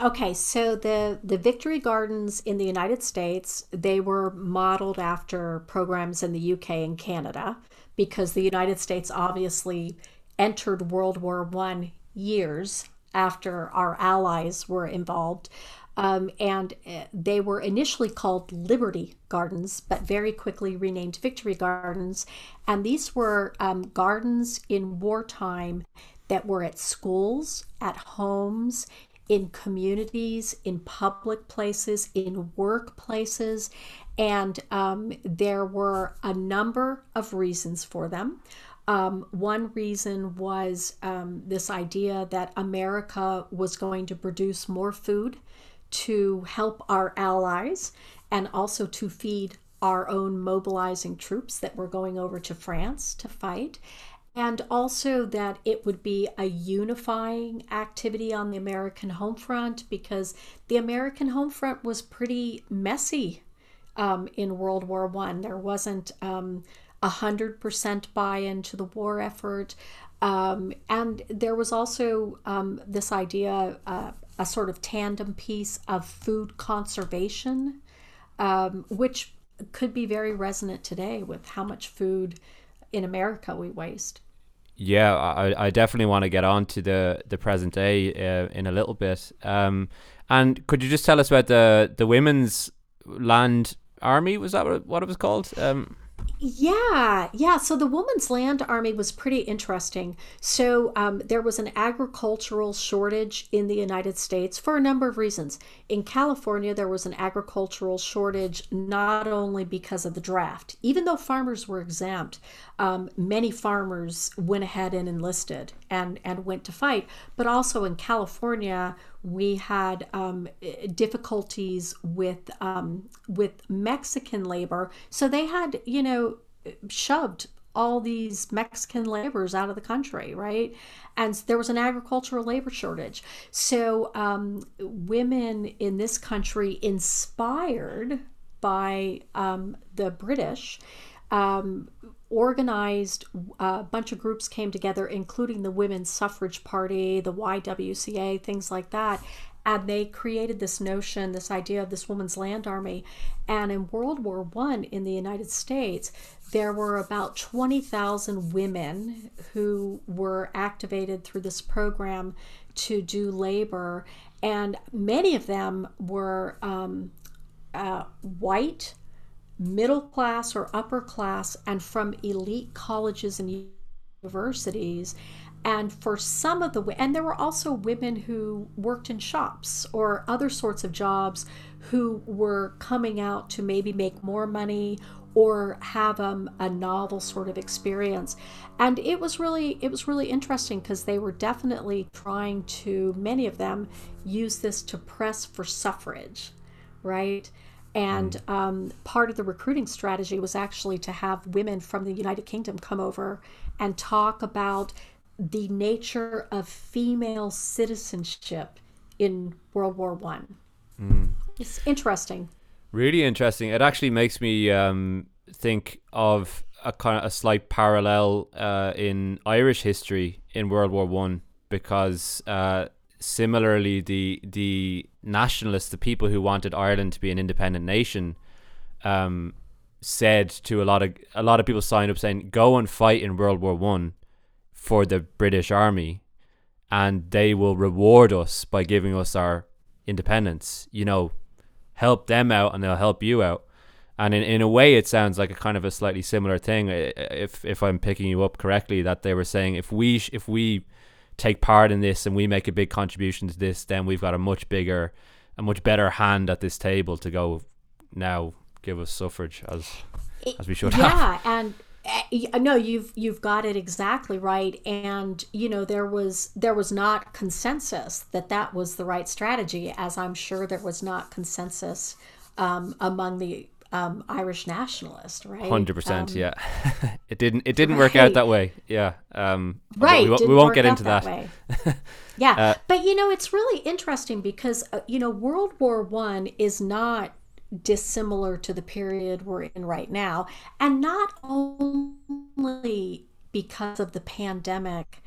Okay, so the the Victory Gardens in the United States, they were modeled after programs in the UK and Canada because the United States obviously entered World War One years after our allies were involved. Um, and uh, they were initially called Liberty Gardens, but very quickly renamed Victory Gardens. And these were um, gardens in wartime that were at schools, at homes, in communities, in public places, in workplaces, and um, there were a number of reasons for them. Um, one reason was um, this idea that America was going to produce more food to help our allies and also to feed our own mobilizing troops that were going over to France to fight and also that it would be a unifying activity on the American home front because the American home front was pretty messy um, in World War One. There wasn't um, a hundred percent buy-in to the war effort, um, and there was also um, this idea, uh, a sort of tandem piece of food conservation, which could be very resonant today with how much food in America we waste. Yeah, I, I definitely want to get on to the, the present day uh, in a little bit. Um, and could you just tell us about the, the women's land army? Was that what it was called? Um, yeah, yeah. So the Woman's Land Army was pretty interesting. So um, there was an agricultural shortage in the United States for a number of reasons. In California, there was an agricultural shortage not only because of the draft, even though farmers were exempt, um, many farmers went ahead and enlisted and, and went to fight. But also in California, we had um, difficulties with um, with Mexican labor, so they had you know shoved all these Mexican laborers out of the country, right? And there was an agricultural labor shortage. So um, women in this country, inspired by um, the British, um, organized a bunch of groups came together, including the Women's Suffrage Party, the YWCA, things like that. And they created this notion, this idea of this woman's land army. And in World War One in the United States, there were about 20,000 women who were activated through this program to do labor. And many of them were um, uh, white middle class or upper class and from elite colleges and universities. And for some of the and there were also women who worked in shops or other sorts of jobs who were coming out to maybe make more money or have um, a novel sort of experience. And it was really it was really interesting because they were definitely trying to many of them use this to press for suffrage right and mm. um, part of the recruiting strategy was actually to have women from the United Kingdom come over and talk about the nature of female citizenship in World War One. Mm. It's interesting. Really interesting. It actually makes me um, think of a kind of a slight parallel uh, in Irish history in World War One because uh, similarly, the the nationalists, the people who wanted Ireland to be an independent nation, um, said to a lot of a lot of people signed up saying, "Go and fight in World War One for the British Army, and they will reward us by giving us our independence. You know, help them out, and they'll help you out." And in, in a way, it sounds like a kind of a slightly similar thing. If if I'm picking you up correctly, that they were saying if we if we take part in this and we make a big contribution to this, then we've got a much bigger, a much better hand at this table to go now give us suffrage as as we should yeah, have. And uh, no you've you've got it exactly right and you know there was there was not consensus that that was the right strategy as i'm sure there was not consensus um, among the um, Irish nationalist, right? Hundred percent. Um, Yeah, it didn't. It didn't work out that way. Yeah. Um, right We, won't- we won't get into that. way. yeah Uh, but you know it's really interesting because uh, you know world war one is not dissimilar to the period we're in right now and not only because of the pandemic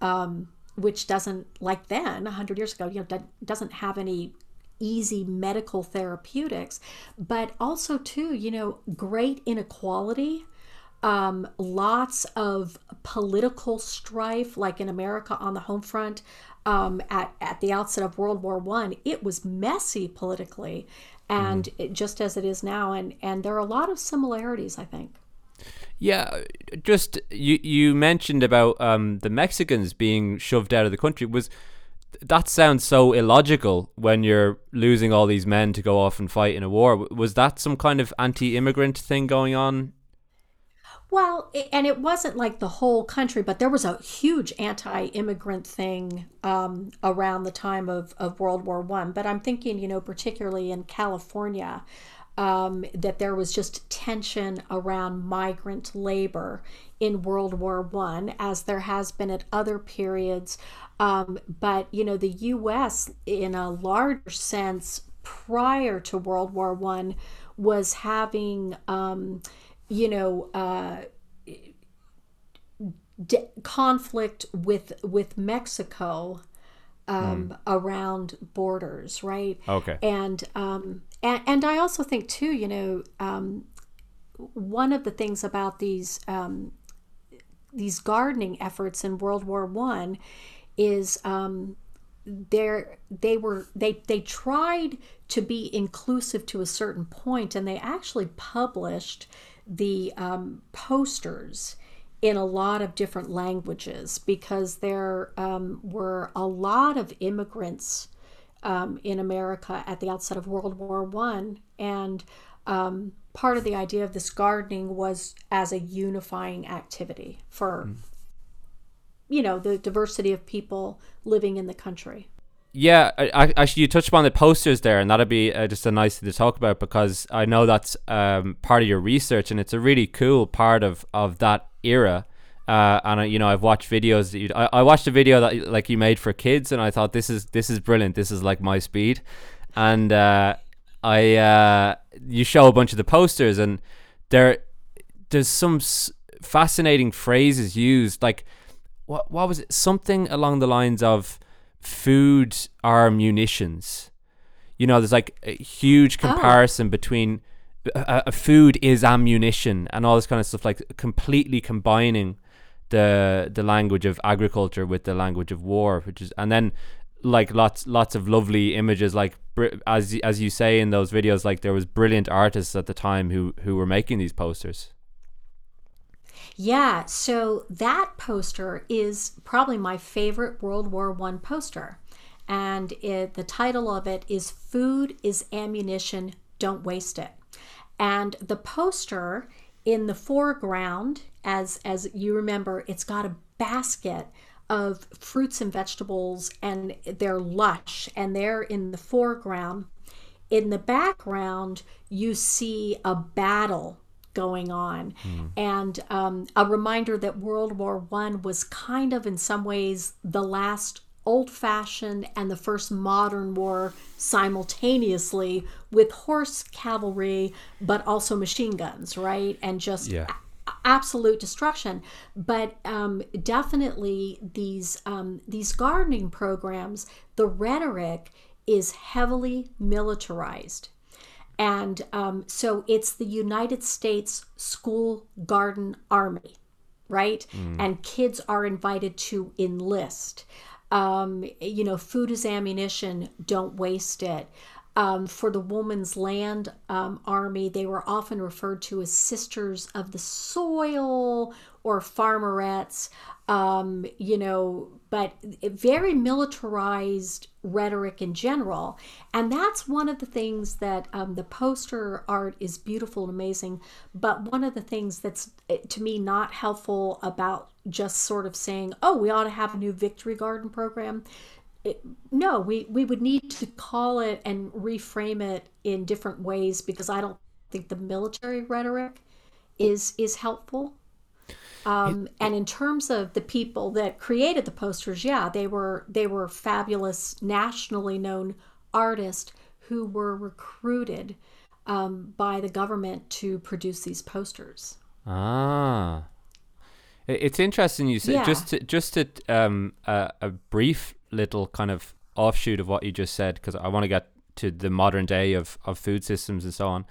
um, which doesn't like then 100 years ago you know do- doesn't have any easy medical therapeutics but also too you know great inequality um, lots of political strife, like in America on the home front um, at, at the outset of World War One. It was messy politically, and it, just as it is now. And, and there are a lot of similarities, I think. Yeah, just you you mentioned about um, the Mexicans being shoved out of the country. Was that sounds so illogical when you're losing all these men to go off and fight in a war? Was that some kind of anti-immigrant thing going on? Well, i- and it wasn't like the whole country, but there was a huge anti-immigrant thing um, around the time of, of World War One. But I'm thinking, you know, particularly in California, um, that there was just tension around migrant labor in World War One, as there has been at other periods. Um, but you know, the U.S. in a larger sense prior to World War One was having. Um, you know, uh, d- conflict with with Mexico um, around borders, right? Okay. And um, and, and I also think too, you know, um, one of the things about these um, these gardening efforts in World War One is um, there they were they they tried to be inclusive to a certain point, and they actually published the um, posters in a lot of different languages because there um, were a lot of immigrants um, in America at the outset of World War One, and um, part of the idea of this gardening was as a unifying activity for, you know, the diversity of people living in the country. Yeah, I, I, actually, you touched upon the posters there, and that'd be uh, just a nice thing to talk about because I know that's um, part of your research, and it's a really cool part of, of that era. Uh, and I, you know, I've watched videos that you. I, I watched a video that like you made for kids, and I thought this is this is brilliant. This is like my speed, and uh, I uh, you show a bunch of the posters, and there there's some s- fascinating phrases used. Like what what was it? Something along the lines of food are munitions. You know, there's like a huge comparison between uh, uh, food is ammunition and all this kind of stuff, like completely combining the the language of agriculture with the language of war, which is and then like lots lots of lovely images, like as as you say in those videos, like there was brilliant artists at the time who who were making these posters. Yeah, so that poster is probably my favorite World War One poster, and it, the title of it is "Food is Ammunition, Don't Waste It." And the poster in the foreground, as as you remember, it's got a basket of fruits and vegetables, and they're lush, and they're in the foreground. In the background, you see a battle going on. And um, a reminder that world war one was kind of in some ways the last old-fashioned and the first modern war simultaneously with horse cavalry but also machine guns right? And just Yeah. a- absolute destruction. But um, definitely these um, these gardening programs the rhetoric is heavily militarized and um, so it's the United States School Garden Army, right? And kids are invited to enlist. Um, you know, food is ammunition, don't waste it. Um, for the Woman's Land um, Army, they were often referred to as Sisters of the Soil or farmerettes, um, you know, but very militarized rhetoric in general. And that's one of the things that um, the poster art is beautiful and amazing. But one of the things that's, eh, to me, not helpful about just sort of saying, oh, we ought to have a new Victory Garden program. It, no, we, we would need to call it and reframe it in different ways because I don't think the military rhetoric is is helpful. Um, it, and in terms of the people that created the posters, yeah, they were they were fabulous, nationally known artists who were recruited um, by the government to produce these posters. Ah, it's interesting you said yeah. just to, just to um, a, a brief little kind of offshoot of what you just said because I want to get to the modern day of, of food systems and so on.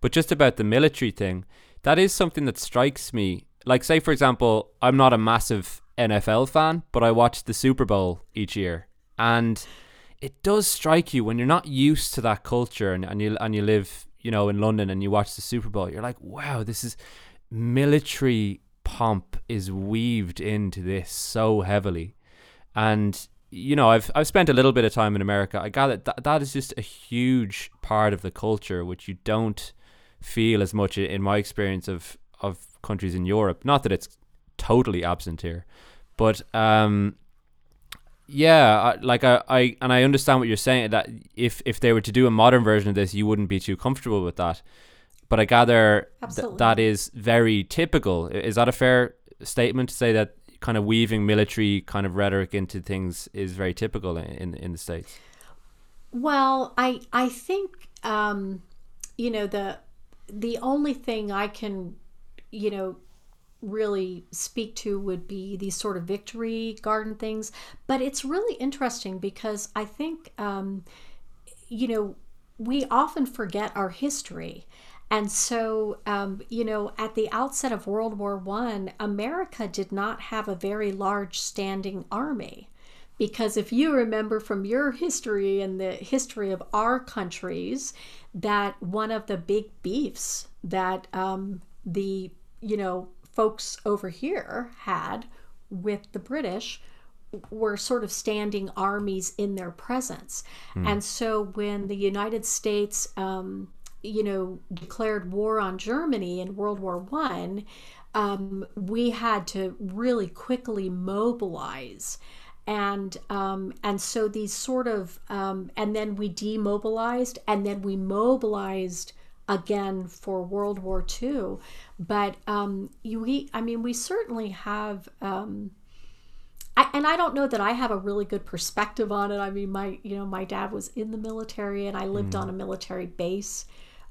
But just about the military thing, that is something that strikes me. Like, say, for example, I'm not a massive NFL fan, but I watch the Super Bowl each year. And it does strike you when you're not used to that culture and, and you and you live, you know, in London and you watch the Super Bowl, you're like, wow, this is military pomp is weaved into this so heavily. And you know, I've I've spent a little bit of time in America. I gather that that is just a huge part of the culture which you don't feel as much in my experience of of countries in Europe. Not that it's totally absent here, but um, yeah, I, like I, I and I understand what you're saying that if if they were to do a modern version of this, you wouldn't be too comfortable with that. But I gather th- that is very typical. Is that a fair statement to say that kind of weaving military kind of rhetoric into things is very typical in in the states. Well, I I think um, you know the the only thing I can you know really speak to would be these sort of victory garden things, but it's really interesting because I think um, you know we often forget our history and so, um, you know, at the outset of World War One, America did not have a very large standing army. Because if you remember from your history and the history of our countries, that one of the big beefs that um, the, you know, folks over here had with the British were sort of standing armies in their presence. Mm. And so when the United States um, you know, declared war on Germany in World War One, um, we had to really quickly mobilize and um, and so these sort of um, and then we demobilized and then we mobilized again for World War II. But um, we, I mean, we certainly have. Um, I, and I don't know that I have a really good perspective on it. I mean, my you know my dad was in the military and I lived mm. on a military base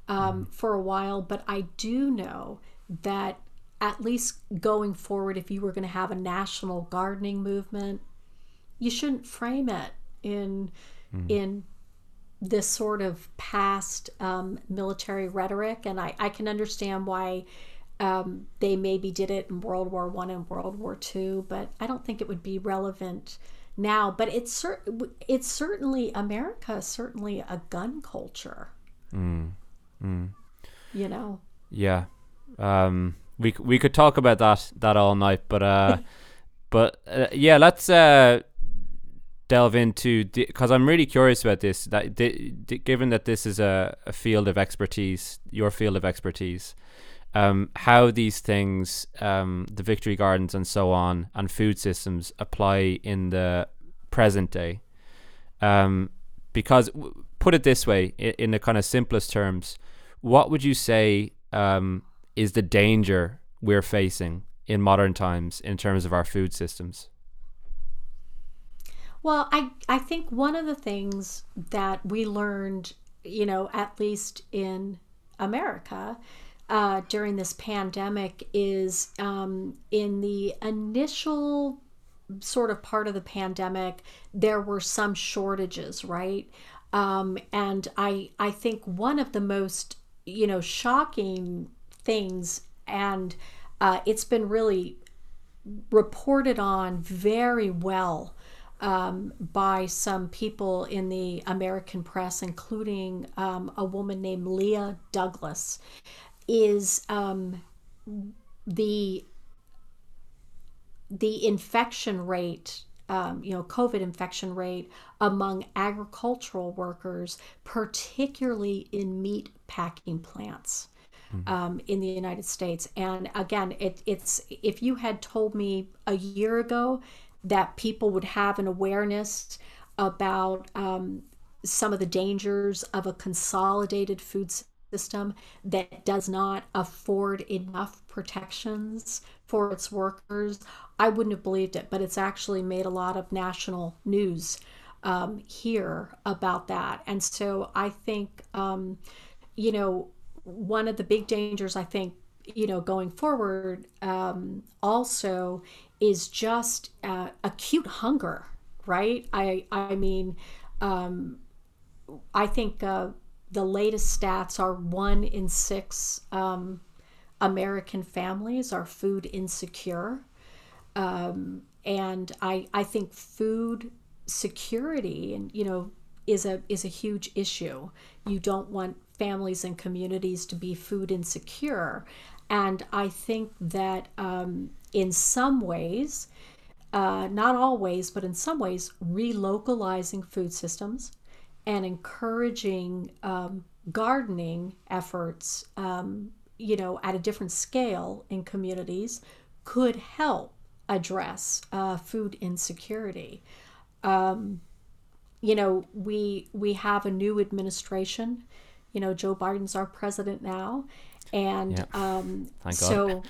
um, for a while, but I do know that at least going forward, if you were going to have a national gardening movement, you shouldn't frame it in mm. in this sort of past um, military rhetoric. And I, I can understand why um, they maybe did it in World War One and World War Two, but I don't think it would be relevant now. But it's cer- it's certainly America, certainly a gun culture. Mm. Mm. You know. Yeah. Um. We we could talk about that that all night, but uh, but uh, yeah, let's uh delve into because I'm really curious about this. That given that this is a, a field of expertise, your field of expertise, um, how these things, um, the victory gardens and so on, and food systems apply in the present day. Um, because put it this way, in, in the kind of simplest terms, what would you say um, is the danger we're facing in modern times in terms of our food systems? Well, I, I think one of the things that we learned, you know, at least in America uh, during this pandemic is um, in the initial sort of part of the pandemic, there were some shortages, right? Um, and I I think one of the most you know, shocking things. And uh, it's been really reported on very well um, by some people in the American press, including um, a woman named Leah Douglas, is um, the the infection rate um, you know, COVID infection rate among agricultural workers, particularly in meat packing plants. Mm-hmm. Um, in the United States, and again, it, it's if you had told me a year ago that people would have an awareness about um, some of the dangers of a consolidated food system that does not afford enough protections for its workers, I wouldn't have believed it. But it's actually made a lot of national news um, here about that. And so I think, um, you know, one of the big dangers I think, you know, going forward um, also is just uh, acute hunger, right? I, I mean, um, I think uh, the latest stats are one in six um, American families are food insecure. Um, and I, I think food security and you know is a is a huge issue. You don't want families and communities to be food insecure, and I think that um, in some ways, uh, not always, but in some ways, relocalizing food systems and encouraging um, gardening efforts, um, you know, at a different scale in communities could help address uh, food insecurity. Um, you know, we we have a new administration. You know, Joe Biden's our president now, and um, so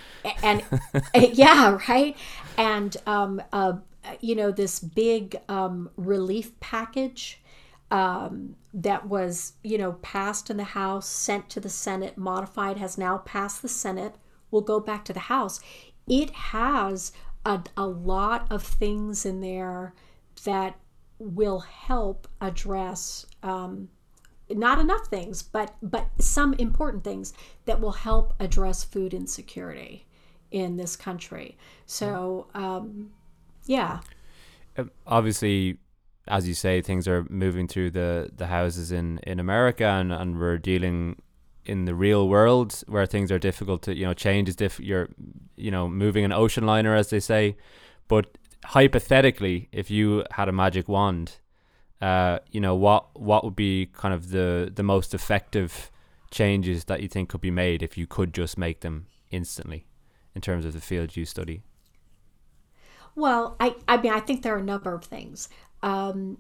and yeah, right, and um, uh, you know this big um, relief package um, that was you know passed in the House, sent to the Senate, modified, has now passed the Senate. Will go back to the House. It has a, a lot of things in there that will help address um, not enough things, but but some important things that will help address food insecurity in this country. So um, yeah, Um, obviously, as you say, things are moving through the, the houses in, in America, and, and we're dealing in the real world where things are difficult to you know change is diff. You're you know moving an ocean liner, as they say, but hypothetically, if you had a magic wand, uh, you know what what would be kind of the the most effective changes that you think could be made if you could just make them instantly, in terms of the field you study. Well, I, I mean, I think there are a number of things. Um,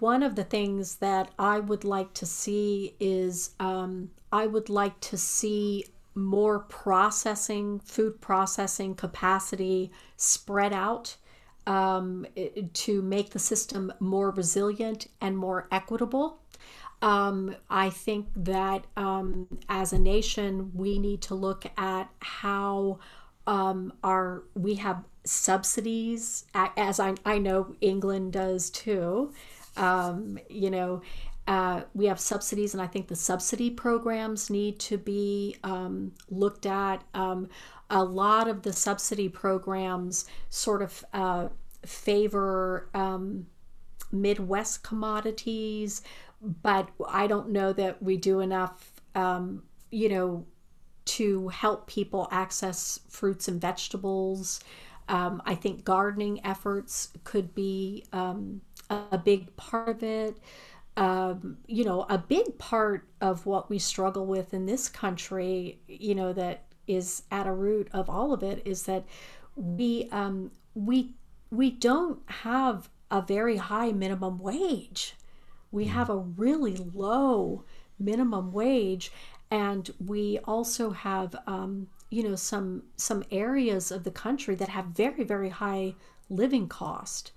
one of the things that I would like to see is um, I would like to see more processing, food processing capacity spread out um, to make the system more resilient and more equitable. Um, I think that um, as a nation, we need to look at how um, our we have subsidies, as I, I know England does too. Um, you know, uh, we have subsidies, and I think the subsidy programs need to be um, looked at. Um, a lot of the subsidy programs sort of uh, favor um, Midwest commodities, but I don't know that we do enough, um, you know, to help people access fruits and vegetables. Um, I think gardening efforts could be um, a, big part of it. Um, you know, a big part of what we struggle with in this country, you know, that is at a root of all of it is that we um, we we don't have a very high minimum wage. We have a really low minimum wage, and we also have, um, you know, some some areas of the country that have very very high living cost,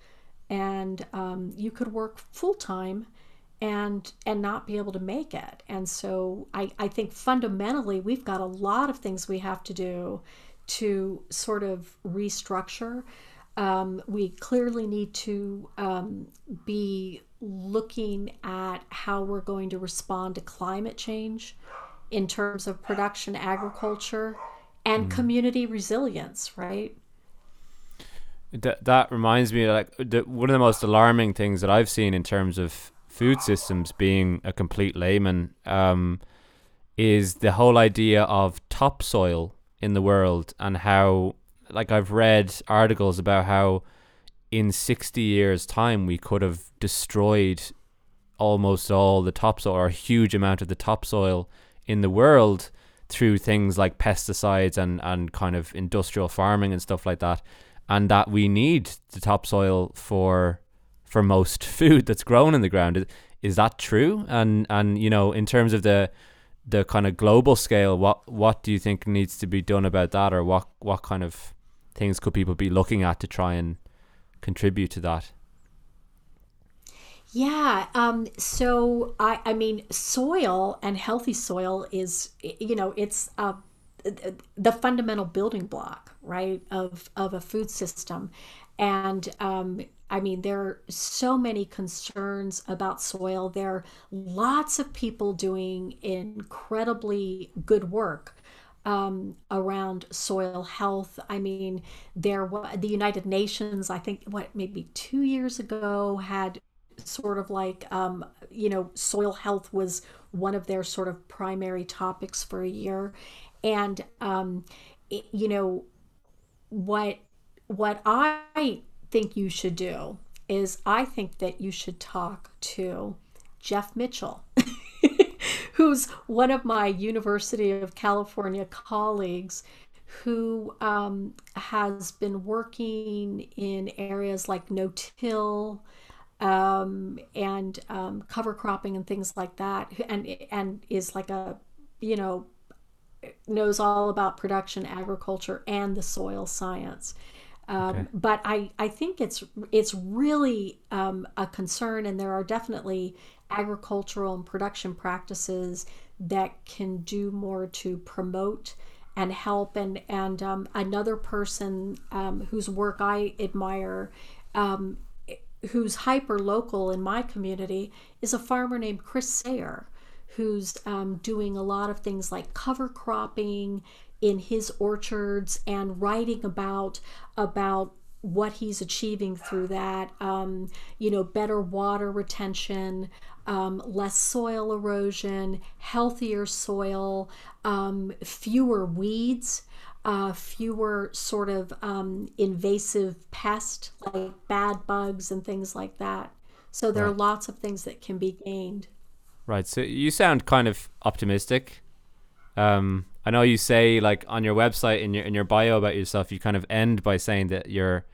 and um, you could work full time and and not be able to make it. And so I, I think fundamentally we've got a lot of things we have to do to sort of restructure. Um, we clearly need to um, be looking at how we're going to respond to climate change in terms of production agriculture and community resilience right? That that reminds me, like the, one of the most alarming things that I've seen in terms of food systems, being a complete layman, um, is the whole idea of topsoil in the world and how, like, I've read articles about how in sixty years' time we could have destroyed almost all the topsoil or a huge amount of the topsoil in the world through things like pesticides and, and kind of industrial farming and stuff like that and that we need the topsoil for for most food that's grown in the ground is, is that true and and you know in terms of the the kind of global scale, what what do you think needs to be done about that, or what what kind of things could people be looking at to try and contribute to that? Yeah. Um, so I, I mean, soil and healthy soil is, you know, it's uh, the fundamental building block, right, of of a food system, and um, I mean, there are so many concerns about soil. There are lots of people doing incredibly good work um, around soil health. I mean, there was the United Nations, I think, what maybe two years ago, had sort of like um, you know soil health was one of their sort of primary topics for a year and um, it, you know what what i think you should do is i think that you should talk to jeff mitchell who's one of my university of california colleagues who um, has been working in areas like no-till um, and um, cover cropping and things like that, and and is like a you know knows all about production, agriculture, and the soil science. Um, okay. But I, I think it's it's really um, a concern, and there are definitely agricultural and production practices that can do more to promote and help. And and um, another person um, whose work I admire um, who's hyper local in my community is a farmer named Chris Sayer, who's um, doing a lot of things like cover cropping in his orchards and writing about about what he's achieving through that um, you know better water retention um, less soil erosion healthier soil um, fewer weeds uh, fewer sort of um, invasive pests like bad bugs and things like that. So there right. are lots of things that can be gained. Right. So you sound kind of optimistic. Um, I know you say like on your website in your in your bio about yourself, you kind of end by saying that you're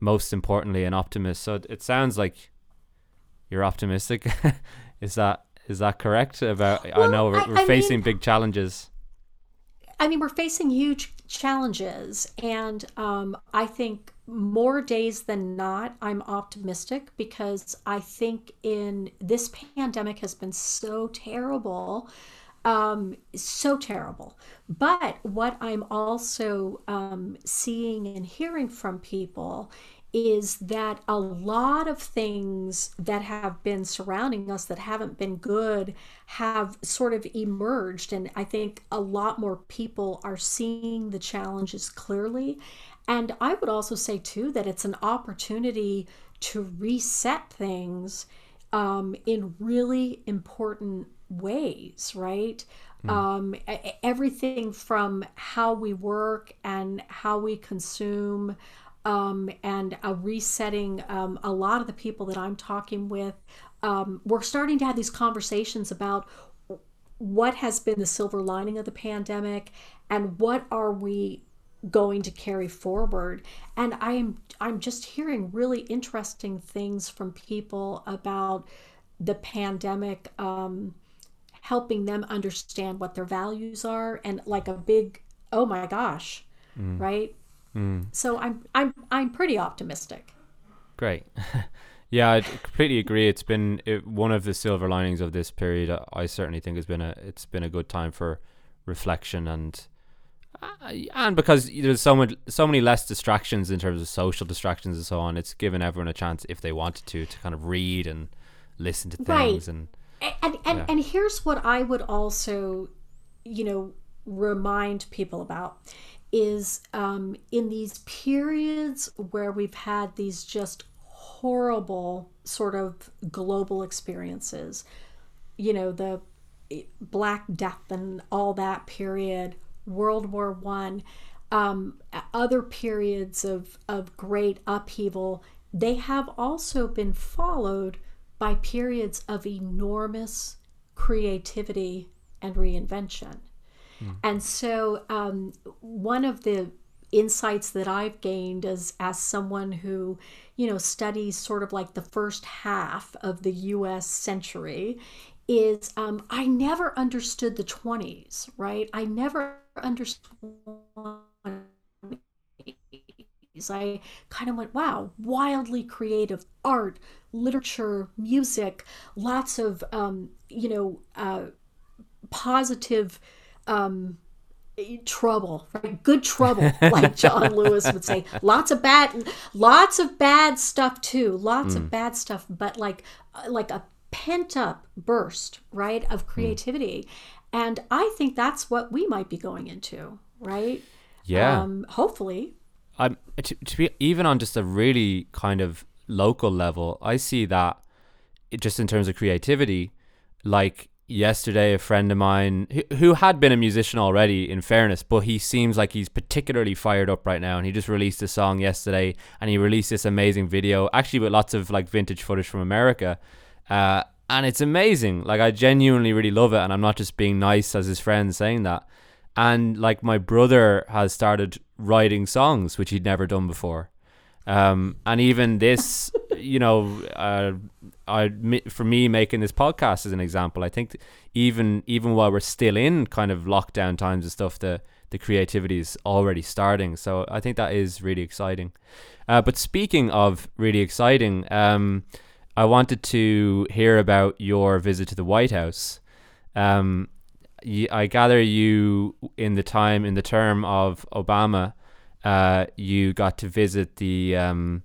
most importantly an optimist. So it sounds like you're optimistic. is that is that correct? About well, I know we're, I, we're I facing mean, big challenges. I mean, we're facing huge challenges, and um, I think more days than not, I'm optimistic because I think in this pandemic has been so terrible, um, so terrible. But what I'm also um, seeing and hearing from people is that a lot of things that have been surrounding us that haven't been good have sort of emerged. And I think a lot more people are seeing the challenges clearly. And I would also say, too, that it's an opportunity to reset things um, in really important ways, right? Mm. Um, everything from how we work and how we consume um, and a resetting. Um, a lot of the people that I'm talking with, um, we're starting to have these conversations about what has been the silver lining of the pandemic and what are we going to carry forward and i'm i'm just hearing really interesting things from people about the pandemic um, helping them understand what their values are and like a big oh my gosh mm. right Mm. So I'm I'm I'm pretty optimistic. Great. yeah, I completely agree. It's been it, one of the silver linings of this period. I certainly think has been a it's been a good time for reflection and uh, and because there's so much so many less distractions in terms of social distractions and so on. It's given everyone a chance if they wanted to to kind of read and listen to things right. and and and, yeah. and here's what I would also you know remind people about is um, in these periods where we've had these just horrible sort of global experiences, you know, the eh, Black Death and all that period, World War One, um, other periods of, of great upheaval, they have also been followed by periods of enormous creativity and reinvention. Mm. And so, um, one of the insights that I've gained as as someone who, you know, studies sort of like the first half of the U.S. century, is um, I never understood the 20s, right? I never understood I kind of went, wow, wildly creative art, literature, music, lots of, um, you know, uh, positive um, trouble, right? Good trouble, like John Lewis would say. Lots of bad, lots of bad stuff too. Lots mm. of bad stuff, but like, uh, like a pent up burst, right, of hmm. creativity. Mm. And I think that's what we might be going into, right? Yeah. Um, hopefully. I'm to, to be even on just a really kind of local level. I see that just in terms of creativity, like yesterday a friend of mine who had been a musician already in fairness but he seems like he's particularly fired up right now and he just released a song yesterday and he released this amazing video actually with lots of like vintage footage from america uh, and it's amazing like i genuinely really love it and i'm not just being nice as his friend saying that and like my brother has started writing songs which he'd never done before. Um, and even this you know uh, I for me making this podcast as an example. I think even even while we're still in kind of lockdown times and stuff the the creativity is already starting. So I think that is really exciting. Uh, but speaking of really exciting um, I wanted to hear about your visit to the White House. Um, I gather you in the time in the term of Obama, uh, you got to visit the um,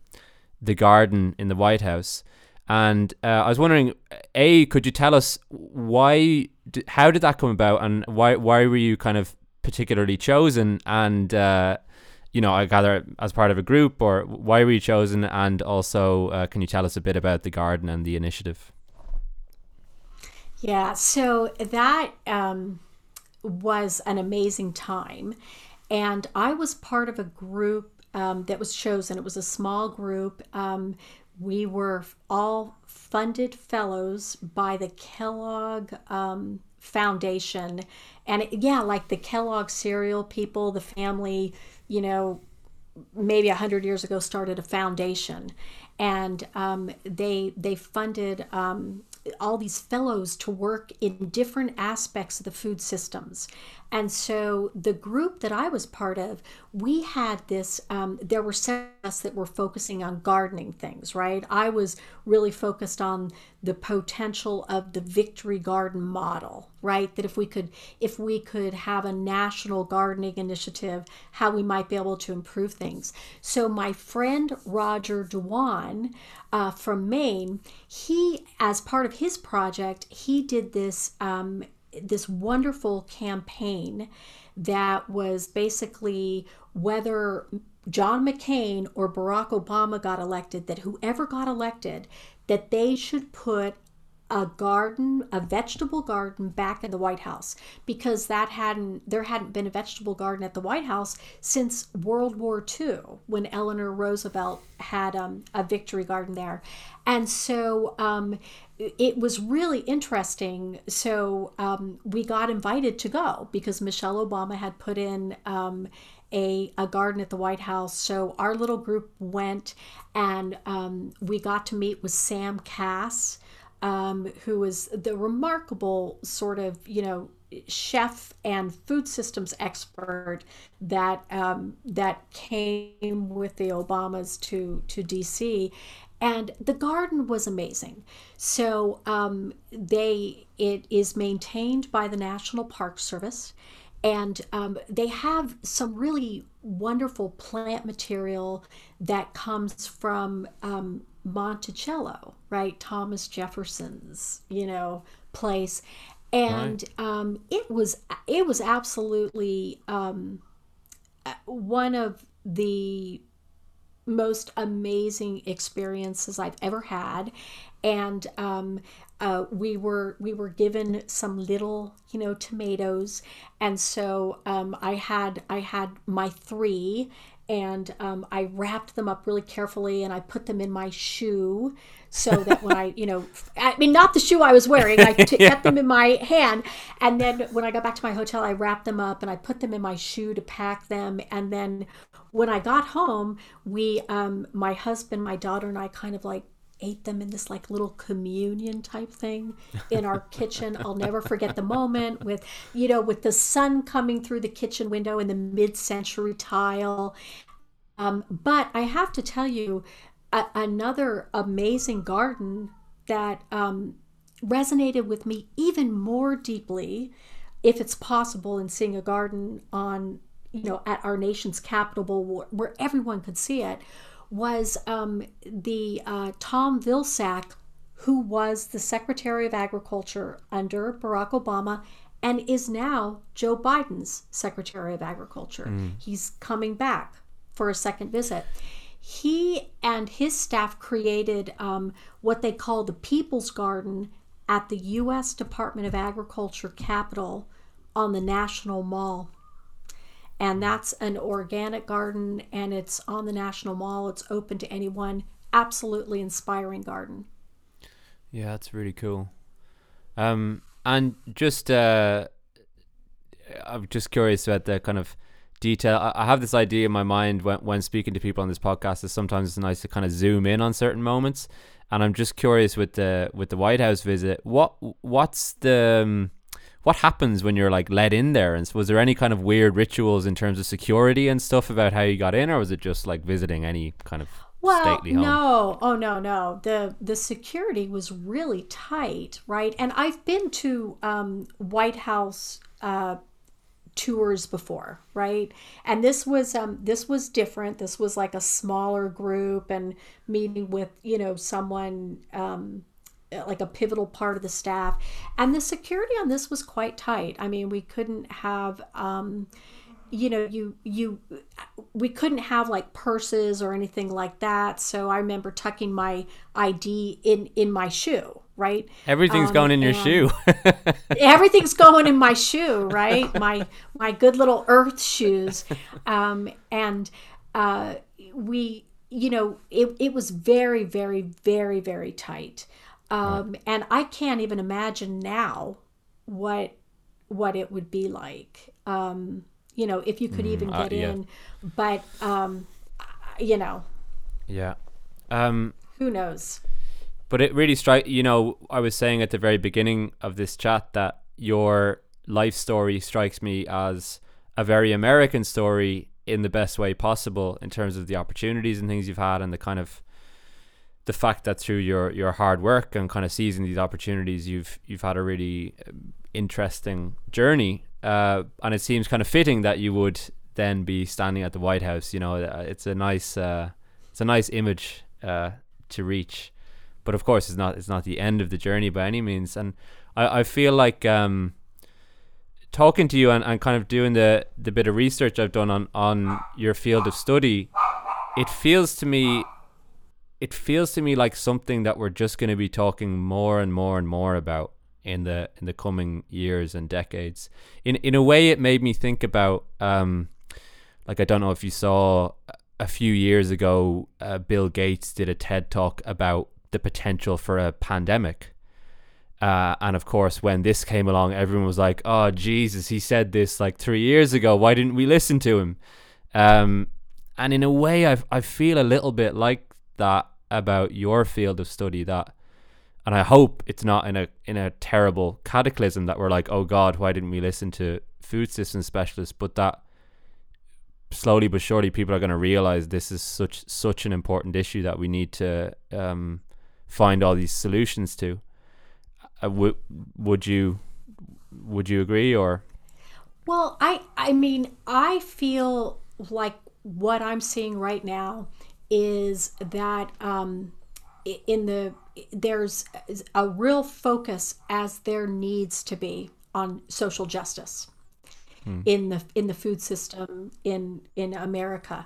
the garden in the White House, and uh, I was wondering, a could you tell us why? How did that come about, and why why were you kind of particularly chosen? And uh, you know, I gather as part of a group, or why were you chosen? And also, uh, can you tell us a bit about the garden and the initiative? Yeah, so that um, was an amazing time. And I was part of a group um, that was chosen. It was a small group. Um, we were all funded fellows by the Kellogg um, Foundation. And it, yeah, like the Kellogg cereal people, the family, you know, maybe a hundred years ago started a foundation, and um, they they funded um, all these fellows to work in different aspects of the food systems. And so the group that I was part of, we had this, um, there were several us that were focusing on gardening things, right? I was really focused on the potential of the victory garden model, right? That if we could, if we could have a national gardening initiative, how we might be able to improve things. So my friend Roger Doiron uh, from Maine, he, as part of his project, he did this um, this wonderful campaign that was basically whether John McCain or Barack Obama got elected, that whoever got elected, that they should put a garden, a vegetable garden back in the White House because that hadn't there hadn't been a vegetable garden at the White House since World War II when Eleanor Roosevelt had um, a victory garden there, and so um, it was really interesting. So um, we got invited to go because Michelle Obama had put in um, a, a garden at the White House. So our little group went and um, we got to meet with Sam Kass, um, who was the remarkable sort of, you know, chef and food systems expert that um, that came with the Obamas to to DC, and the garden was amazing. So um, they it is maintained by the National Park Service, and um, they have some really wonderful plant material that comes from um, Monticello, right? Thomas Jefferson's, you know, place, and right. um, it was it was absolutely um, one of the most amazing experiences I've ever had, and um, uh, we were we were given some little you know tomatoes, and so um, I had I had my three, and um, I wrapped them up really carefully, and I put them in my shoe so that when I, you know, I mean, not the shoe I was wearing, I t- yeah. kept them in my hand. And then when I got back to my hotel, I wrapped them up and I put them in my shoe to pack them. And then when I got home, we, um, my husband, my daughter, and I kind of like ate them in this like little communion type thing in our kitchen. I'll never forget the moment with, you know, with the sun coming through the kitchen window in the mid century tile. Um, but I have to tell you, a- another amazing garden that um, resonated with me even more deeply, if it's possible, in seeing a garden on, you know, at our nation's capital where, where everyone could see it, was um, the uh, Tom Vilsack, who was the Secretary of Agriculture under Barack Obama and is now Joe Biden's Secretary of Agriculture. Mm. He's coming back for a second visit. He and his staff created um, what they call the People's Garden at the U.S. Department of Agriculture Capitol on the National Mall and that's an organic garden and it's on the National Mall. It's open to anyone. Absolutely inspiring garden. Yeah, that's really cool. Um, and just uh, I'm just curious about the kind of detail. I, I have this idea in my mind when when speaking to people on this podcast that sometimes it's nice to kind of zoom in on certain moments. And I'm just curious with the with the White House visit. What what's the um, what happens when you're like let in there? And was there any kind of weird rituals in terms of security and stuff about how you got in, or was it just like visiting any kind of well, stately home? no, oh no, no. The the security was really tight, right? And I've been to um, White House. Uh, tours before right and this was um this was different this was like a smaller group and meeting with you know someone um like a pivotal part of the staff. And the security on this was quite tight. I mean we couldn't have um, you know you you we couldn't have like purses or anything like that. So i remember tucking my id in in my shoe right? Everything's um, going in your shoe. Everything's going in my shoe right? My my good little earth shoes. Um, and uh, we you know it, it was very very very very tight um, right. and I can't even imagine now what what it would be like. Um, you know, if you could mm, even uh, get uh, yeah. in, but um, you know, yeah, um, who knows? But it really strike. You know, I was saying at the very beginning of this chat that your life story strikes me as a very American story in the best way possible in terms of the opportunities and things you've had and the kind of the fact that through your your hard work and kind of seizing these opportunities, you've you've had a really um, interesting journey, uh, and it seems kind of fitting that you would then be standing at the White House. You know, uh, it's a nice uh, it's a nice image uh, to reach, but of course, it's not it's not the end of the journey by any means. And I, I feel like um, talking to you and, and kind of doing the the bit of research I've done on on your field of study, it feels to me it feels to me like something that we're just going to be talking more and more and more about in the in the coming years and decades. In in a way, it made me think about um, like I don't know if you saw a few years ago, uh, Bill Gates did a TED talk about the potential for a pandemic. Uh, and of course, when this came along, everyone was like, "Oh Jesus, he said this like three years ago. Why didn't we listen to him?" Um, and in a way, I I feel a little bit like that about your field of study that and I hope it's not in a in a terrible cataclysm that we're like, oh God, why didn't we listen to food systems specialists? But that slowly but surely people are going to realize this is such such an important issue that we need to um, find all these solutions to. Uh, would would you would you agree or? Well, I I mean I feel like what I'm seeing right now is that um, in the there's a real focus as there needs to be on social justice hmm. in the in the food system in in America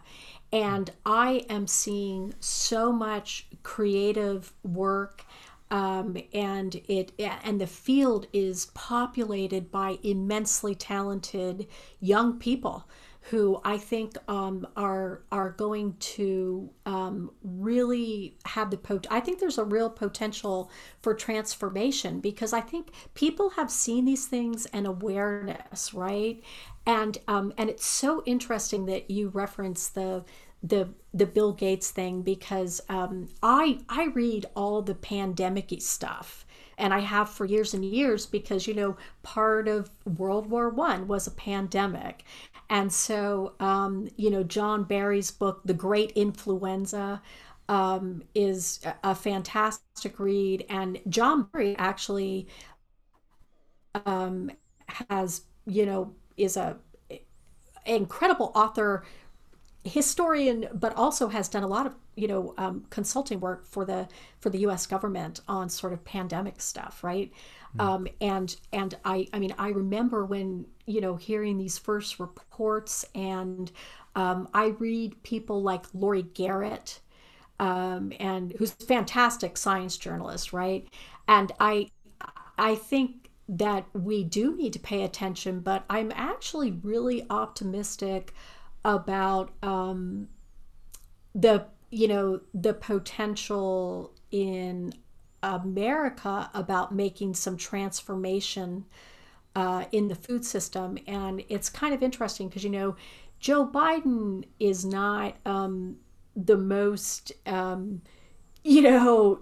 and I am seeing so much creative work um, and it and the field is populated by immensely talented young people who I think um, are are going to um, really have the pot. I think there's a real potential for transformation because I think people have seen these things and awareness, right? And um, and it's so interesting that you reference the the the Bill Gates thing because um, I I read all the pandemic stuff and I have for years and years because you know part of World War One was a pandemic, and so um, you know John Barry's book, The Great Influenza, um, is a fantastic read, and John Barry actually um, has you know is a incredible author historian, but also has done a lot of you know um, consulting work for the for the U.S. government on sort of pandemic stuff, right? Mm. Um, and and I I mean I remember when you know hearing these first reports, and um, I read people like Laurie Garrett, um, and who's a fantastic science journalist, right? And I I think that we do need to pay attention, but I'm actually really optimistic about um, the you know the potential in America about making some transformation uh, in the food system, and it's kind of interesting because you know Joe Biden is not um, the most um, you know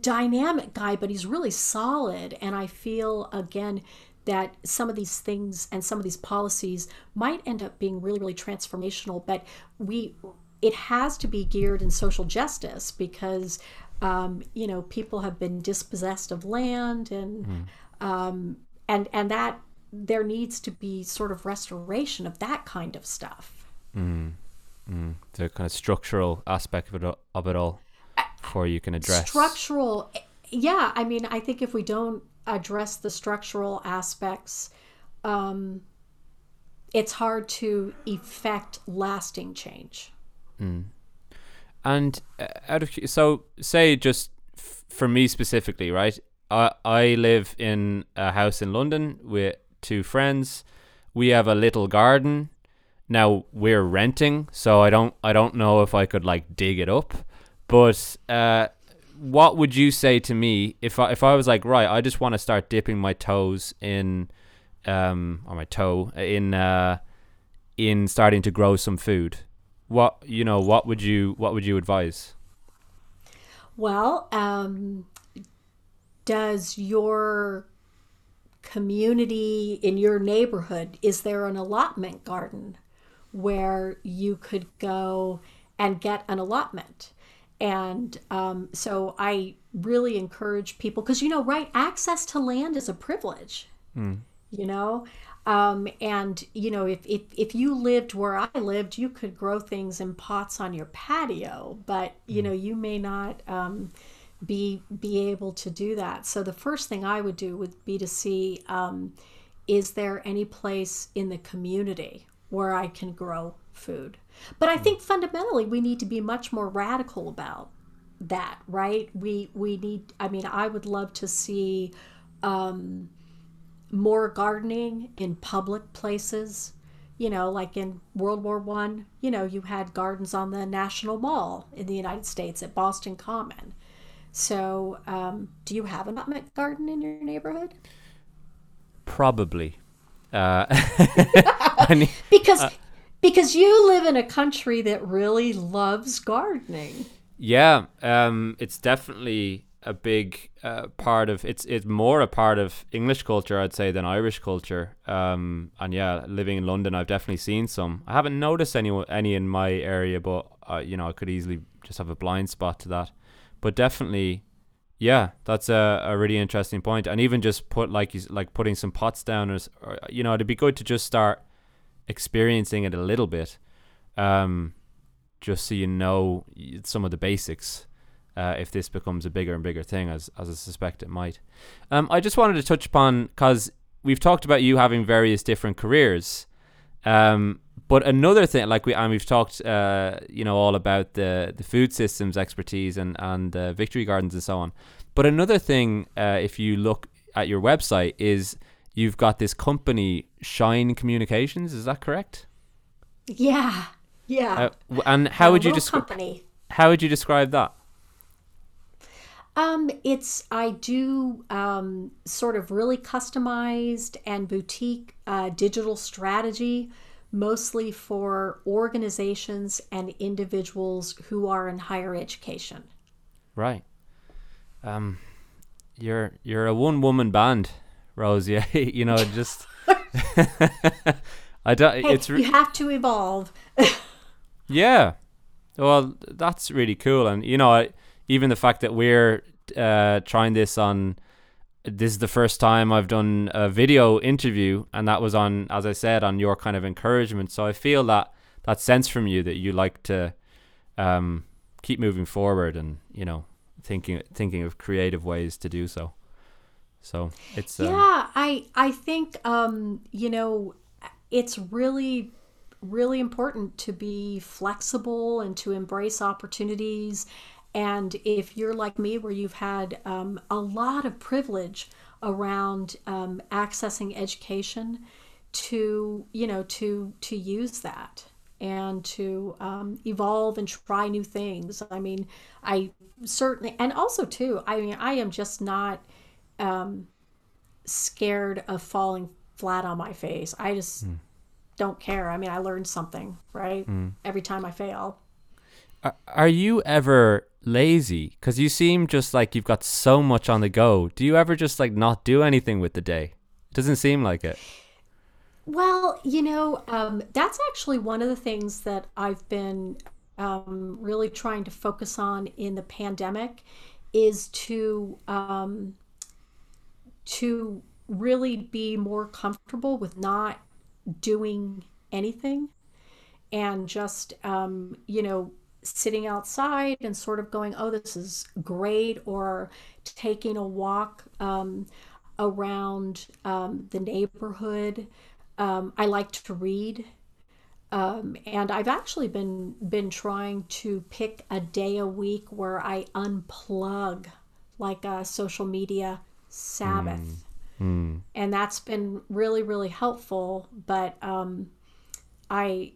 dynamic guy, but he's really solid, and I feel again that some of these things and some of these policies might end up being really really transformational but we it has to be geared in social justice because um, you know people have been dispossessed of land and mm. um, and and that there needs to be sort of restoration of that kind of stuff mm. Mm. the kind of structural aspect of it, of it all before you can address structural yeah i mean i think if we don't address the structural aspects, um, it's hard to effect lasting change. Mm. And uh, out of so say just f- for me specifically, right? I I live in a house in London with two friends. We have a little garden. Now we're renting, so I don't I don't know if I could like dig it up, but uh, what would you say to me if I, if I was like, right, I just want to start dipping my toes in, um, or my toe in, uh, in starting to grow some food? What you know, what would you what would you advise? Well, um, does your community in your neighborhood is there an allotment garden where you could go and get an allotment? And um, so I really encourage people because, you know, right, access to land is a privilege, mm. you know? Um, and, you know, if, if, if you lived where I lived, you could grow things in pots on your patio, but, you know, you may not um, be, be able to do that. So the first thing I would do would be to see um, is there any place in the community where I can grow food? But I hmm. think fundamentally we need to be much more radical about that, right? We we need. I mean, I would love to see um, more gardening in public places. You know, like in World War One, you know, you had gardens on the National Mall in the United States at Boston Common. So, um, do you have a nutmeg garden in your neighborhood? Probably. Uh, because uh, because you live in a country that really loves gardening. Yeah, um, it's definitely a big uh, part of it's it's more a part of English culture, I'd say, than Irish culture. Um, and yeah, living in London, I've definitely seen some. I haven't noticed any any in my area, but uh, you know, I could easily just have a blind spot to that. But definitely, yeah, that's a, a really interesting point. And even just put like like putting some pots down, or, or you know, it'd be good to just start experiencing it a little bit, um, just so you know some of the basics. Uh, if this becomes a bigger and bigger thing, as as I suspect it might. Um, I just wanted to touch upon because we've talked about you having various different careers. Um, but another thing, like we and we've talked, uh, you know, all about the the food systems expertise and and uh, victory gardens and so on. But another thing, uh, if you look at your website, is you've got this company, Shine Communications. Is that correct? Yeah, yeah. Uh, and how would you describe? How would you describe that? Um, it's I do um, sort of really customized and boutique uh, digital strategy mostly for organizations and individuals who are in higher education. Right. Um, you're you're a one woman band, Rose. Yeah, you know, just I don't. Hey, it's you have to evolve. yeah. Well, that's really cool, and you know, I, even the fact that we're uh, trying this on. This is the first time I've done a video interview, and that was on, as I said, on your kind of encouragement. So I feel that that sense from you that you like to um, keep moving forward, and you know, thinking thinking of creative ways to do so. So it's um, yeah, I I think um, you know it's really really important to be flexible and to embrace opportunities. And if you're like me, where you've had um, a lot of privilege around um, accessing education, to you know to to use that and to um, evolve and try new things. I mean, I certainly, and also too, I mean, I am just not um, scared of falling flat on my face. I just mm. don't care. I mean, I learned something, right? Mm. Every time I fail. Are you ever lazy? Because you seem just like you've got so much on the go. Do you ever just like not do anything with the day? It doesn't seem like it. Well, you know, um, that's actually one of the things that I've been um, really trying to focus on in the pandemic is to um, to really be more comfortable with not doing anything and just um, you know sitting outside and sort of going oh this is great or taking a walk um, around um, the neighborhood um, I like to read, um, and I've actually been been trying to pick a day a week where I unplug, like a social media Sabbath, mm. Mm. and that's been really really helpful. But um, I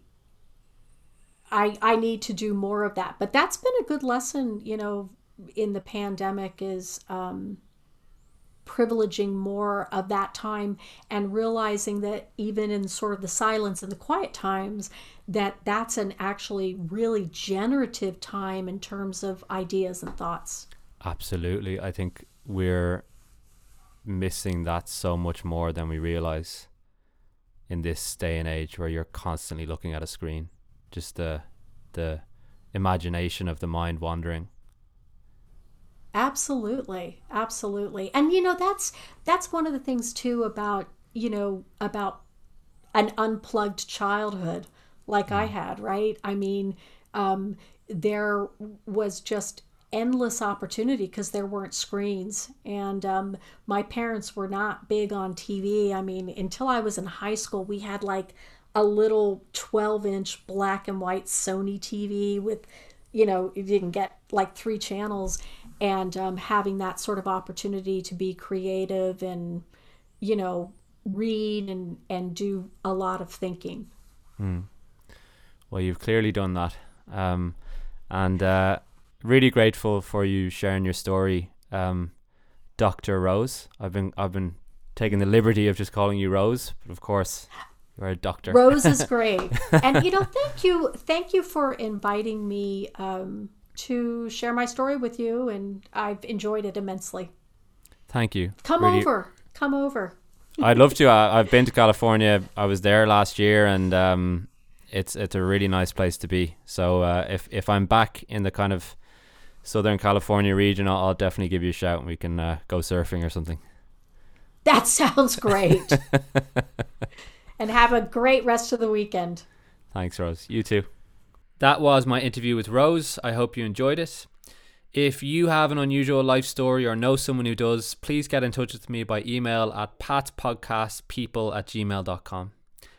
I I need to do more of that. But that's been a good lesson, you know, in the pandemic is. Um, privileging more of that time and realizing that even in sort of the silence and the quiet times that that's an actually really generative time in terms of ideas and thoughts absolutely i think we're missing that so much more than we realize in this day and age where you're constantly looking at a screen just the the imagination of the mind wandering Absolutely. Absolutely. And you know that's that's one of the things too about, you know, about an unplugged childhood like mm. I had, right? I mean, um, there was just endless opportunity because there weren't screens and um, my parents were not big on tv i mean until i was in high school we had like a little 12 inch black and white sony tv with you know you can get like three channels and um, having that sort of opportunity to be creative and you know read and and do a lot of thinking. Mm. well you've clearly done that. Um, and uh, really grateful for you sharing your story um, dr rose. I've been i've been taking the liberty of just calling you rose but of course you're a doctor rose is great and you know thank you thank you for inviting me um, to share my story with you, and I've enjoyed it immensely. Thank you. Come really, over. Come over. I'd love to. I, have been to California. I was there last year, and um, it's it's a really nice place to be. So uh, if if I'm back in the kind of Southern California region, I'll, I'll definitely give you a shout, and we can uh, go surfing or something. That sounds great. and have a great rest of the weekend. Thanks, Rose. You too. That was my interview with Rose. I hope you enjoyed it. If you have an unusual life story or know someone who does, please get in touch with me by email at pathspodcastpeople at gmail.com.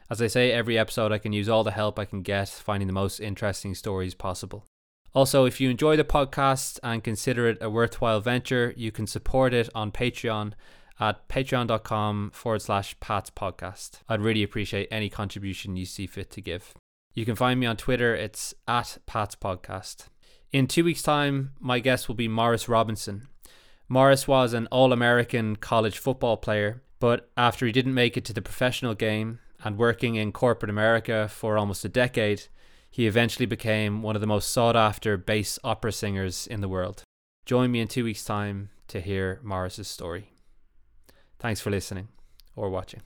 As I say every episode, I can use all the help I can get finding the most interesting stories possible. Also, if you enjoy the podcast and consider it a worthwhile venture, you can support it on Patreon at patreon.com forward slash Paths podcast. I'd really appreciate any contribution you see fit to give. You can find me on Twitter. It's at Paths Podcast. In two weeks' time, my guest will be Morris Robinson. Morris was an All American college football player, but after he didn't make it to the professional game and working in corporate America for almost a decade, he eventually became one of the most sought after bass opera singers in the world. Join me in two weeks' time to hear Morris's story. Thanks for listening or watching.